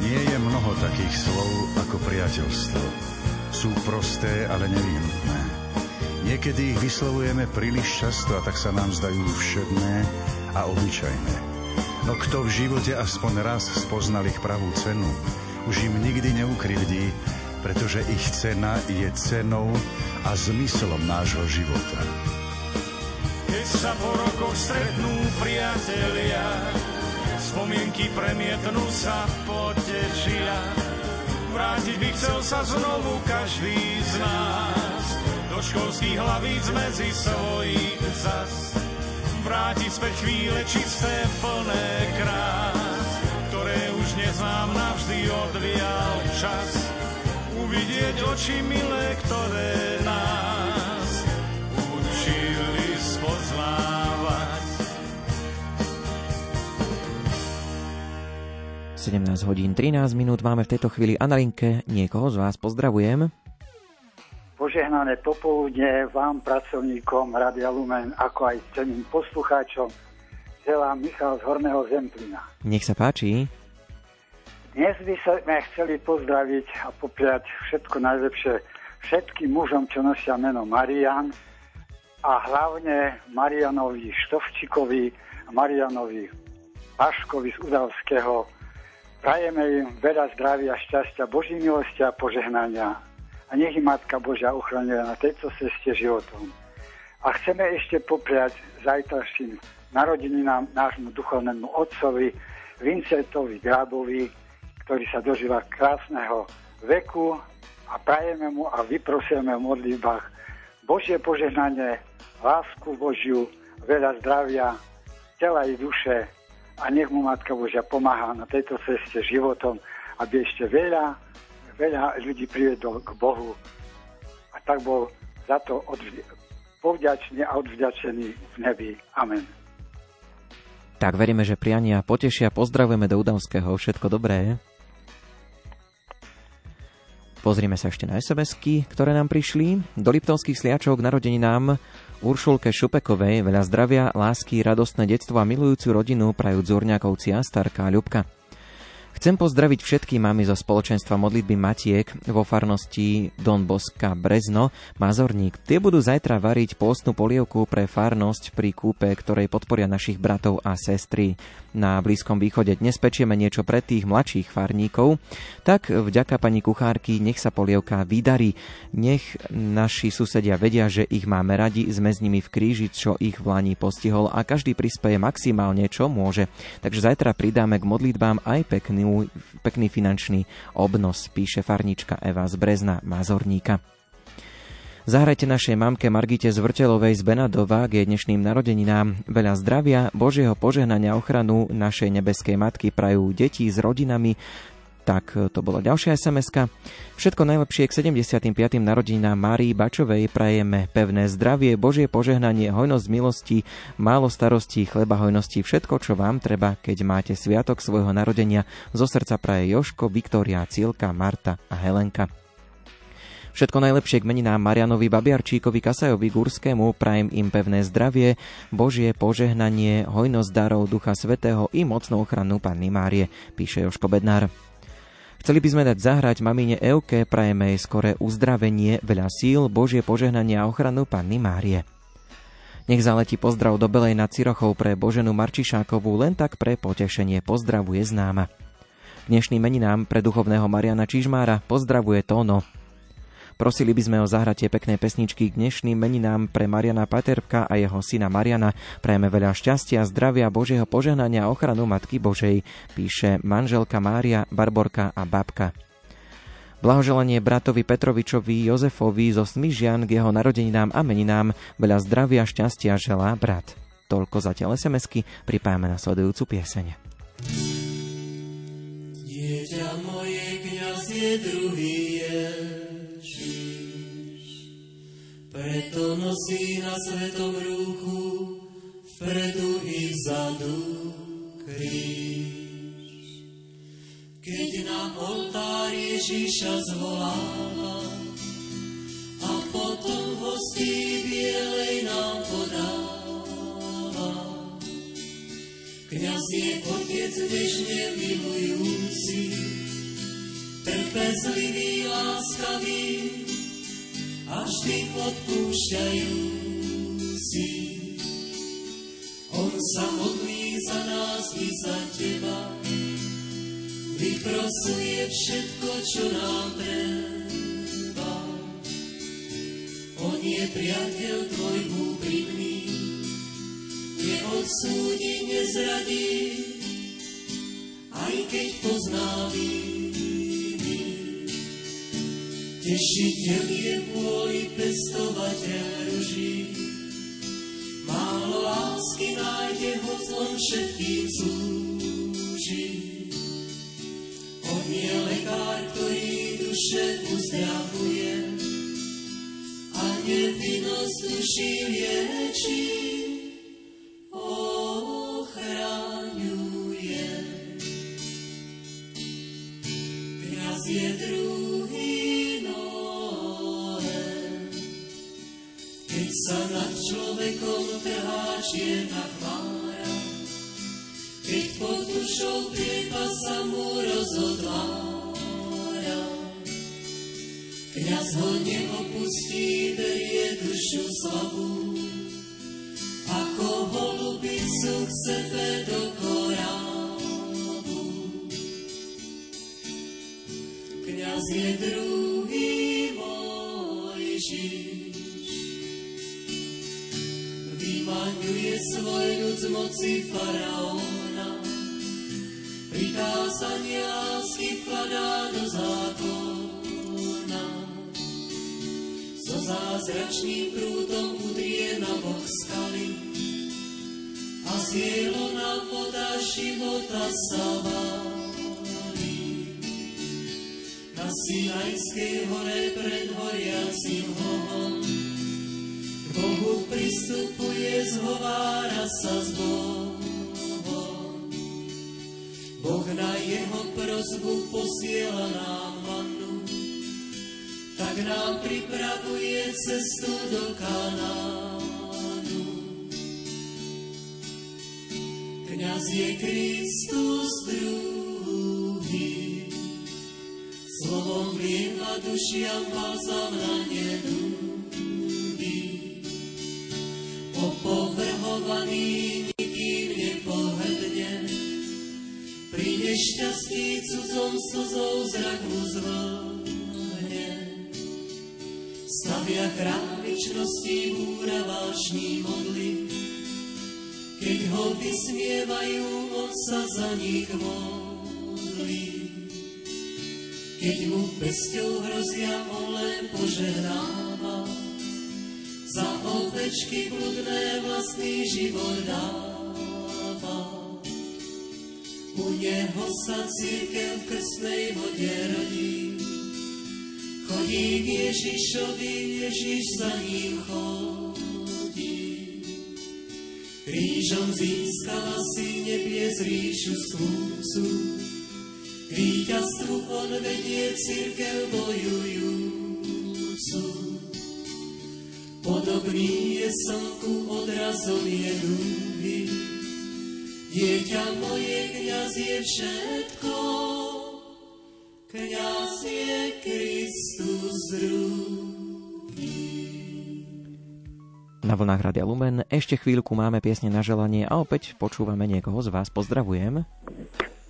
Nie je mnoho takých slov ako priateľstvo. Sú prosté, ale nevyhnutné. Niekedy ich vyslovujeme príliš často a tak sa nám zdajú všedné a obyčajné. No kto v živote aspoň raz spoznal ich pravú cenu, už im nikdy neukrivdí, pretože ich cena je cenou a zmyslom nášho života. Keď sa po rokoch stretnú priatelia, spomienky premietnú sa potečia. Vrátiť by chcel sa znovu každý z nás do školských hlavíc medzi svojich zas. Vrátiť späť chvíle čisté, plné krás, ktoré už neznám navždy odvial čas uvidieť oči milé, ktoré nás učili spoznávať. 17 hodín 13 minút máme v tejto chvíli a na linke niekoho z vás pozdravujem. Požehnané popoludne vám, pracovníkom Radia Lumen, ako aj ceným poslucháčom, želám Michal z Horného Zemplína. Nech sa páči. Dnes by sme chceli pozdraviť a popriať všetko najlepšie všetkým mužom, čo nosia meno Marian a hlavne Marianovi Štovčikovi a Marianovi Paškovi z Udavského. Prajeme im veľa zdravia, šťastia, Boží milosti a požehnania a nech im Matka Božia ochraňuje na tejto ceste životom. A chceme ešte popriať zajtrajším narodeninám nášmu duchovnému otcovi Vincentovi Grábovi, ktorý sa dožíva krásneho veku a prajeme mu a vyprosujeme v modlitbách Božie požehnanie, lásku Božiu, veľa zdravia, tela i duše a nech mu Matka Božia pomáha na tejto ceste životom, aby ešte veľa, veľa ľudí privedol k Bohu. A tak bol za to odvd- povďačný a odvďačený v nebi. Amen. Tak veríme, že priania potešia. Pozdravujeme do Udavského. Všetko dobré. Pozrime sa ešte na sms ktoré nám prišli. Do Liptovských sliačov k narodeninám Uršulke Šupekovej veľa zdravia, lásky, radostné detstvo a milujúcu rodinu prajú Dzurňákovci a starká Ľubka. Chcem pozdraviť všetky mamy zo spoločenstva modlitby Matiek vo farnosti Don Boska Brezno, Mazorník. Tie budú zajtra variť postnú polievku pre farnosť pri kúpe, ktorej podporia našich bratov a sestry na Blízkom východe. Dnes pečieme niečo pre tých mladších farníkov, tak vďaka pani kuchárky nech sa polievka vydarí. Nech naši susedia vedia, že ich máme radi, sme s nimi v kríži, čo ich v Lani postihol a každý prispieje maximálne, čo môže. Takže zajtra pridáme k modlitbám aj pekný, finančný obnos, píše farnička Eva z Brezna Mazorníka. Zahrajte našej mamke Margite z Vrtelovej z Benadova k jej dnešným narodeninám. Veľa zdravia, Božieho požehnania ochranu našej nebeskej matky prajú deti s rodinami, Tak to bola ďalšia sms -ka. Všetko najlepšie k 75. narodinám Márii Bačovej prajeme pevné zdravie, Božie požehnanie, hojnosť milosti, málo starostí, chleba hojnosti, všetko, čo vám treba, keď máte sviatok svojho narodenia. Zo srdca praje Joško, Viktória, Cielka, Marta a Helenka. Všetko najlepšie k meninám Marianovi Babiarčíkovi Kasajovi Gurskému, prajem im pevné zdravie, Božie požehnanie, hojnosť darov Ducha Svetého i mocnú ochranu Panny Márie, píše Joško Bednár. Chceli by sme dať zahrať mamine Euke, prajeme jej skoré uzdravenie, veľa síl, Božie požehnanie a ochranu Panny Márie. Nech zaletí pozdrav do Belej nad Cirochou pre Boženu Marčišákovú, len tak pre potešenie pozdravuje známa. Dnešným meninám pre duchovného Mariana Čižmára pozdravuje Tóno. Prosili by sme o zahratie peknej pesničky k dnešným meninám pre Mariana Paterbka a jeho syna Mariana. Prajeme veľa šťastia, zdravia, Božieho požehnania a ochranu Matky Božej, píše manželka Mária, Barborka a babka. Blahoželanie bratovi Petrovičovi Jozefovi zo Smyžian k jeho narodeninám a meninám veľa zdravia, šťastia želá brat. Toľko zatiaľ SMS-ky, pripájame na sledujúcu pieseň. Preto nosí na svetom rúchu vpredu i vzadu kríž. Keď na oltár Ježíša zvoláva a potom hostí bielej nám podáva. Kňaz je otec nežne milujúci, trpezlivý, láskavý, a vždy odpúšťajúci. On sa modlí za nás i za teba, vyprosuje všetko, čo nám treba. On je priateľ tvoj úprimný, neodsúdi, nezradí, aj keď pozná Tešiteľ je pôli pestovateľ ruží, málo lásky nájde ho zlom všetkým slúži. On je lekár, ktorý duše uzdravuje a nevinnosť duši liečí. Ochraňuje. Kňaz je druhý, sa nad človekom trhá čierna chmára, keď pod dušou priepa sa mu rozodvára. Kňaz ho neopustí, berie dušu slabú, ako holubicu k sebe do korábu. Kňaz je druhý Mojžiš, vymaňuje svoj ľud z moci faraóna. Prikázania lásky vkladá do zákona. So zázračným prúdom udrie na bok skaly a z na voda života sa válí. Na Sinajskej hore pred horiacim hovom Bohu pristupuje, zhovára sa s Bohom. Boh na jeho prozbu posiela nám vannu, tak nám pripravuje cestu do Kanánu. Kňaz je Kristus druhý, slovom vlieva dušiam balzam na nedu. Opovrhovaný nikým nepohrdne. Pri nešťastí cudzom slzou zrak mu zvlhne. Stavia chrámičnosti múra vášní modly, keď ho vysmievajú, on sa za nich modlí. Keď mu pesťou hrozia, on len požehnáva za ovečky bludné vlastný život dáva. U neho sa církev v krstnej vode rodí. Chodí k Ježišovi, Ježiš za ním chodí. Krížom získala si nebies ríšu skúcu, k víťazstvu on vedie církev bojujúcu. Podobný je slnku, odrazom je dúhy, dieťa moje, kniaz je všetko, kniaz je Kristus druhý. Na vlnách Radia Lumen ešte chvíľku máme piesne na želanie a opäť počúvame niekoho z vás. Pozdravujem.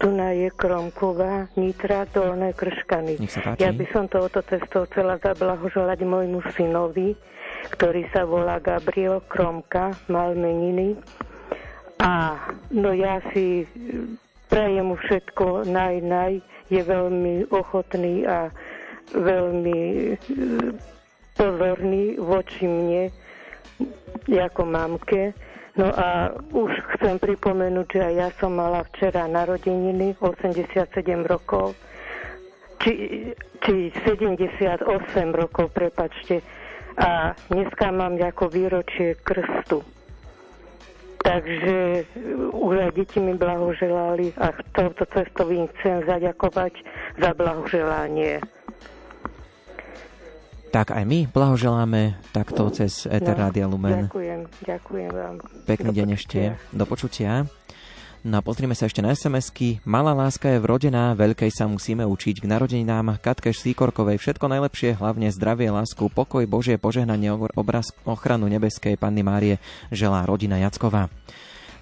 Tu na je Kromková, Nitra, Dolné Krškany. Nech sa páči. Ja by som touto cestou chcela zablahoželať môjmu synovi, ktorý sa volá Gabriel Kromka, mal meniny. A no ja si prajem mu všetko naj, naj, je veľmi ochotný a veľmi e, pozorný voči mne ako mamke. No a už chcem pripomenúť, že aj ja som mala včera narodeniny, 87 rokov, či, či 78 rokov, prepačte. A dneska mám ako výročie krstu. Takže už aj deti mi blahoželali a touto cestou im chcem zaďakovať za blahoželanie. Tak aj my blahoželáme takto cez Eter no, Rádia Lumen. Ďakujem, ďakujem vám. Pekný deň ešte. Do počutia. No a pozrime sa ešte na SMS-ky. Malá láska je vrodená, veľkej sa musíme učiť. K narodeninám Katkeš Síkorkovej všetko najlepšie, hlavne zdravie, lásku, pokoj, Božie požehnanie, obraz, ochranu nebeskej Panny Márie želá rodina Jacková.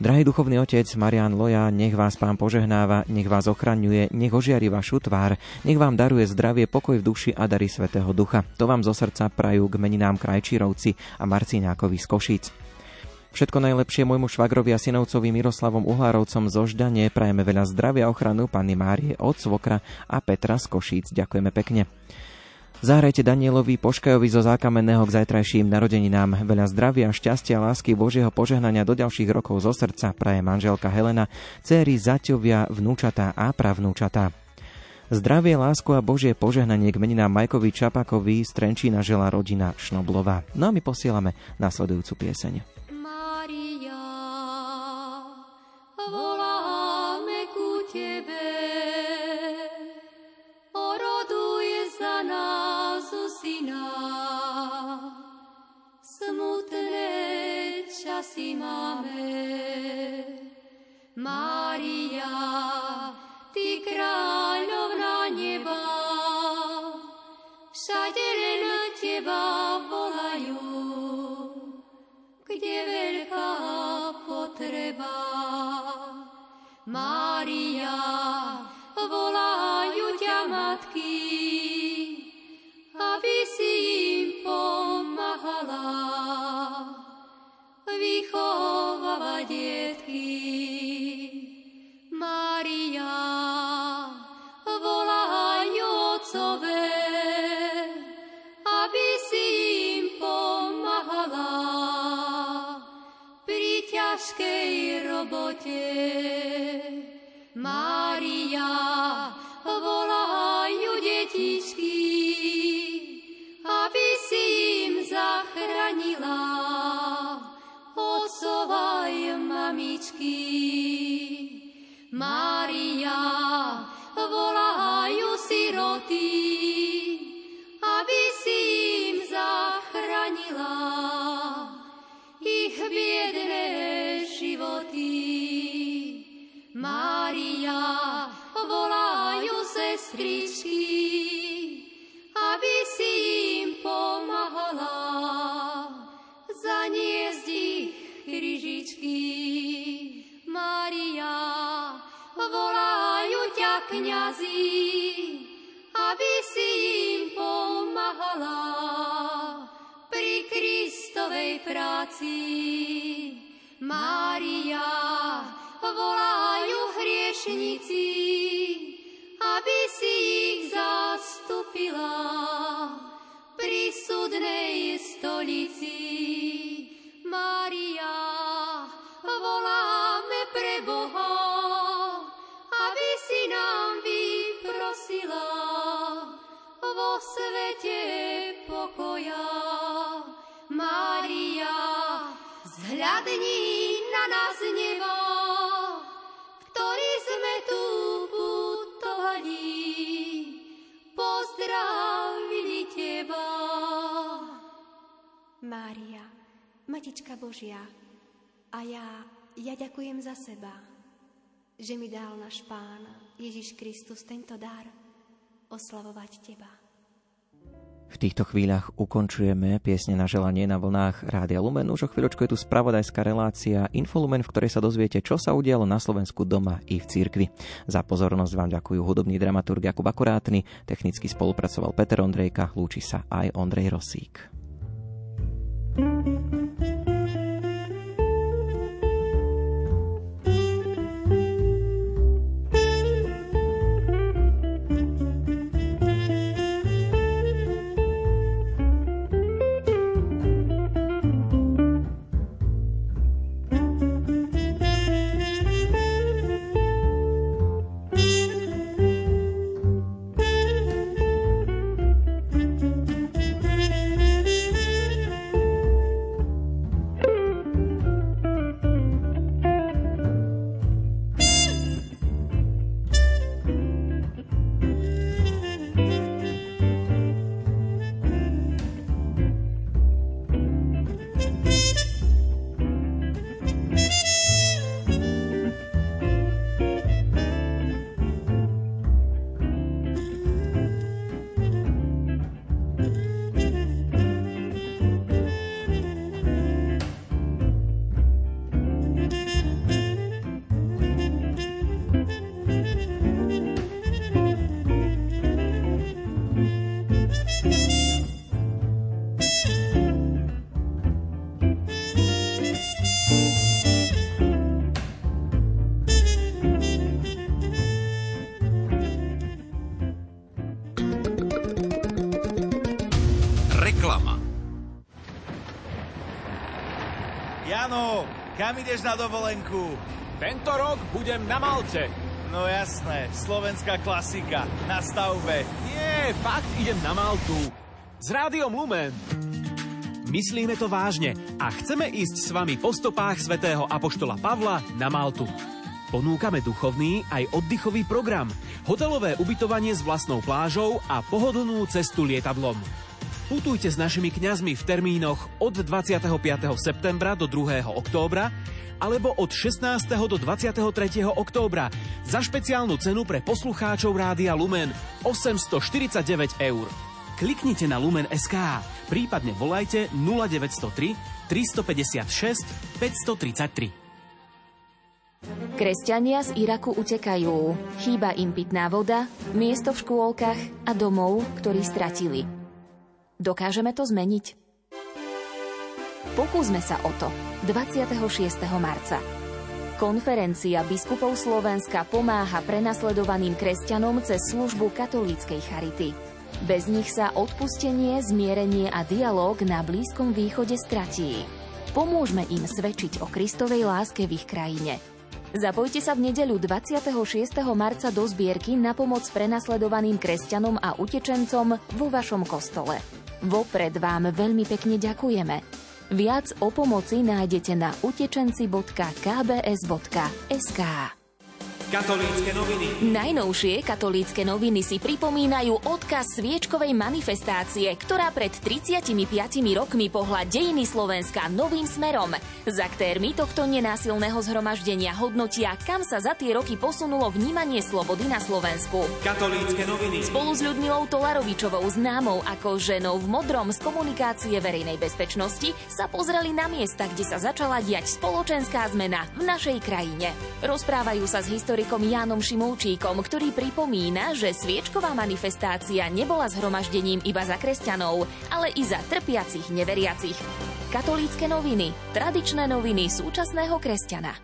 Drahý duchovný otec Marian Loja, nech vás pán požehnáva, nech vás ochraňuje, nech ožiari vašu tvár, nech vám daruje zdravie, pokoj v duši a dary Svetého Ducha. To vám zo srdca prajú k meninám Krajčírovci a Marciňákovi z Košíc. Všetko najlepšie môjmu švagrovi a synovcovi Miroslavom Uhlárovcom zo Ždanie prajeme veľa zdravia a ochranu Panny Márie od Svokra a Petra z Košíc. Ďakujeme pekne. Zahrajte Danielovi Poškajovi zo zákamenného k zajtrajším narodeninám. Veľa zdravia, šťastia, lásky, Božieho požehnania do ďalších rokov zo srdca praje manželka Helena, céry, zaťovia, vnúčatá a pravnúčatá. Zdravie, lásku a Božie požehnanie k meninám Majkovi Čapakovi z Trenčína žela rodina Šnoblova. No a my posielame nasledujúcu pieseň. Voláme ku Tebe, oroduje za nás syna. Smutné časy máme, Mária, Ty kráľovná neba, všade len Teba volajú, kde veľká potreba. Mária, volajú ťa matky, aby si im pomáhala vychovávať detky. Mária, volajú otcové, aby si im pomáhala pri ťažkej robote. Mária, volajú detičky, aby si im zachránila otcova aj mamičky. Mária, volajú siroty, aby si im zachránila ich biedné že mi dal náš Pán Ježiš Kristus tento dar oslavovať Teba. V týchto chvíľach ukončujeme piesne na želanie na vlnách Rádia Lumen. Už o chvíľočku je tu spravodajská relácia Infolumen, v ktorej sa dozviete, čo sa udialo na Slovensku doma i v cirkvi. Za pozornosť vám ďakujú hudobný dramaturg Jakub Akurátny, technicky spolupracoval Peter Ondrejka, lúči sa aj Ondrej Rosík. Ideš na dovolenku? Tento rok budem na Malte. No jasné, slovenská klasika. Na stavbe. Nie, fakt idem na Maltu. S rádiom Lumen. Myslíme to vážne a chceme ísť s vami po stopách svätého Apoštola Pavla na Maltu. Ponúkame duchovný aj oddychový program, hotelové ubytovanie s vlastnou plážou a pohodlnú cestu lietadlom. Putujte s našimi kňazmi v termínoch od 25. septembra do 2. októbra alebo od 16. do 23. októbra za špeciálnu cenu pre poslucháčov Rádia Lumen 849 eur. Kliknite na Lumen SK, prípadne volajte 0903 356 533. Kresťania z Iraku utekajú. Chýba im pitná voda, miesto v škôlkach a domov, ktorý stratili. Dokážeme to zmeniť? Pokúsme sa o to 26. marca. Konferencia biskupov Slovenska pomáha prenasledovaným kresťanom cez službu katolíckej charity. Bez nich sa odpustenie, zmierenie a dialog na Blízkom východe stratí. Pomôžme im svedčiť o Kristovej láske v ich krajine. Zapojte sa v nedeľu 26. marca do zbierky na pomoc prenasledovaným kresťanom a utečencom vo vašom kostole. Vopred vám veľmi pekne ďakujeme. Viac o pomoci nájdete na utečenci.kbs.sk. Katolícke noviny. Najnovšie katolícke noviny si pripomínajú odkaz sviečkovej manifestácie, ktorá pred 35 rokmi pohla dejiny Slovenska novým smerom. Z aktérmi tohto nenásilného zhromaždenia hodnotia, kam sa za tie roky posunulo vnímanie slobody na Slovensku. Katolícke noviny. Spolu s Ľudmilou Tolarovičovou, známou ako ženou v modrom z komunikácie verejnej bezpečnosti, sa pozreli na miesta, kde sa začala diať spoločenská zmena v našej krajine. Rozprávajú sa s historikou historikom Jánom Šimulčíkom, ktorý pripomína, že sviečková manifestácia nebola zhromaždením iba za kresťanov, ale i za trpiacich neveriacich. Katolícke noviny. Tradičné noviny súčasného kresťana.